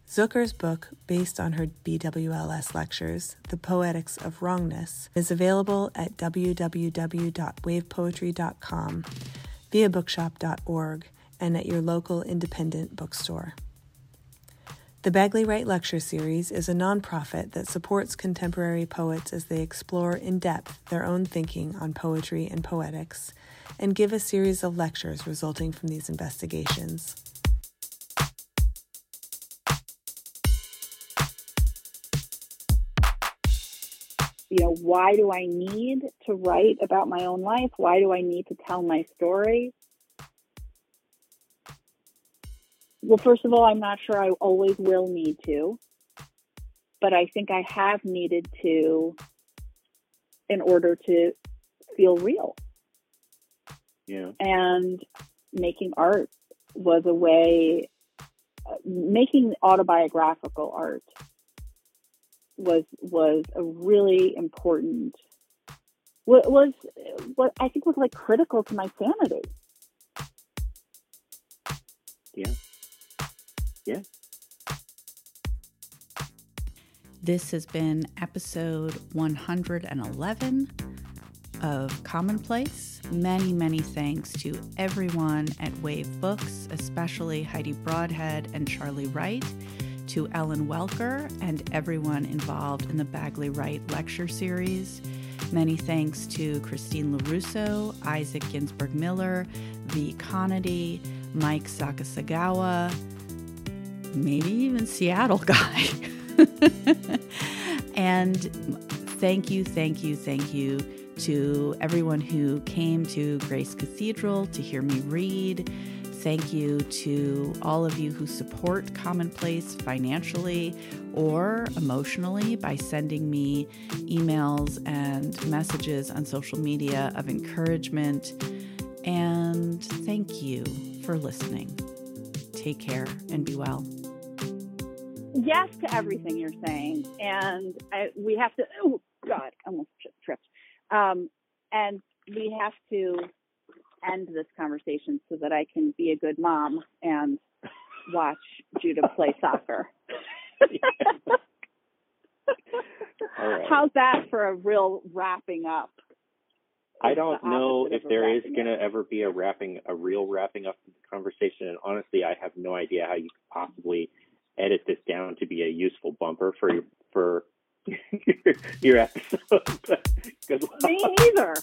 Zucker's book, based on her BWLS lectures, The Poetics of Wrongness, is available at www.wavepoetry.com, via bookshop.org, and at your local independent bookstore. The Bagley Wright Lecture Series is a nonprofit that supports contemporary poets as they explore in depth their own thinking on poetry and poetics, and give a series of lectures resulting from these investigations. you know, why do I need to write about my own life? Why do I need to tell my story? Well, first of all, I'm not sure I always will need to, but I think I have needed to in order to feel real. Yeah. And making art was a way, making autobiographical art was was a really important what was what I think was like critical to my sanity. Yeah. Yeah. This has been episode 111 of Commonplace. Many, many thanks to everyone at Wave Books, especially Heidi Broadhead and Charlie Wright to Ellen Welcker and everyone involved in the Bagley Wright lecture series. Many thanks to Christine LaRusso, Isaac Ginsberg Miller, V. Conady, Mike Sakasegawa, maybe even Seattle guy. and thank you, thank you, thank you to everyone who came to Grace Cathedral to hear me read Thank you to all of you who support Commonplace financially or emotionally by sending me emails and messages on social media of encouragement. And thank you for listening. Take care and be well. Yes to everything you're saying. And I, we have to, oh, God, almost tripped. Um, and we have to end this conversation so that I can be a good mom and watch Judah play soccer. right. How's that for a real wrapping up? I don't know if there is going to ever be a wrapping, a real wrapping up of the conversation. And honestly, I have no idea how you could possibly edit this down to be a useful bumper for your, for your, episode. Me neither.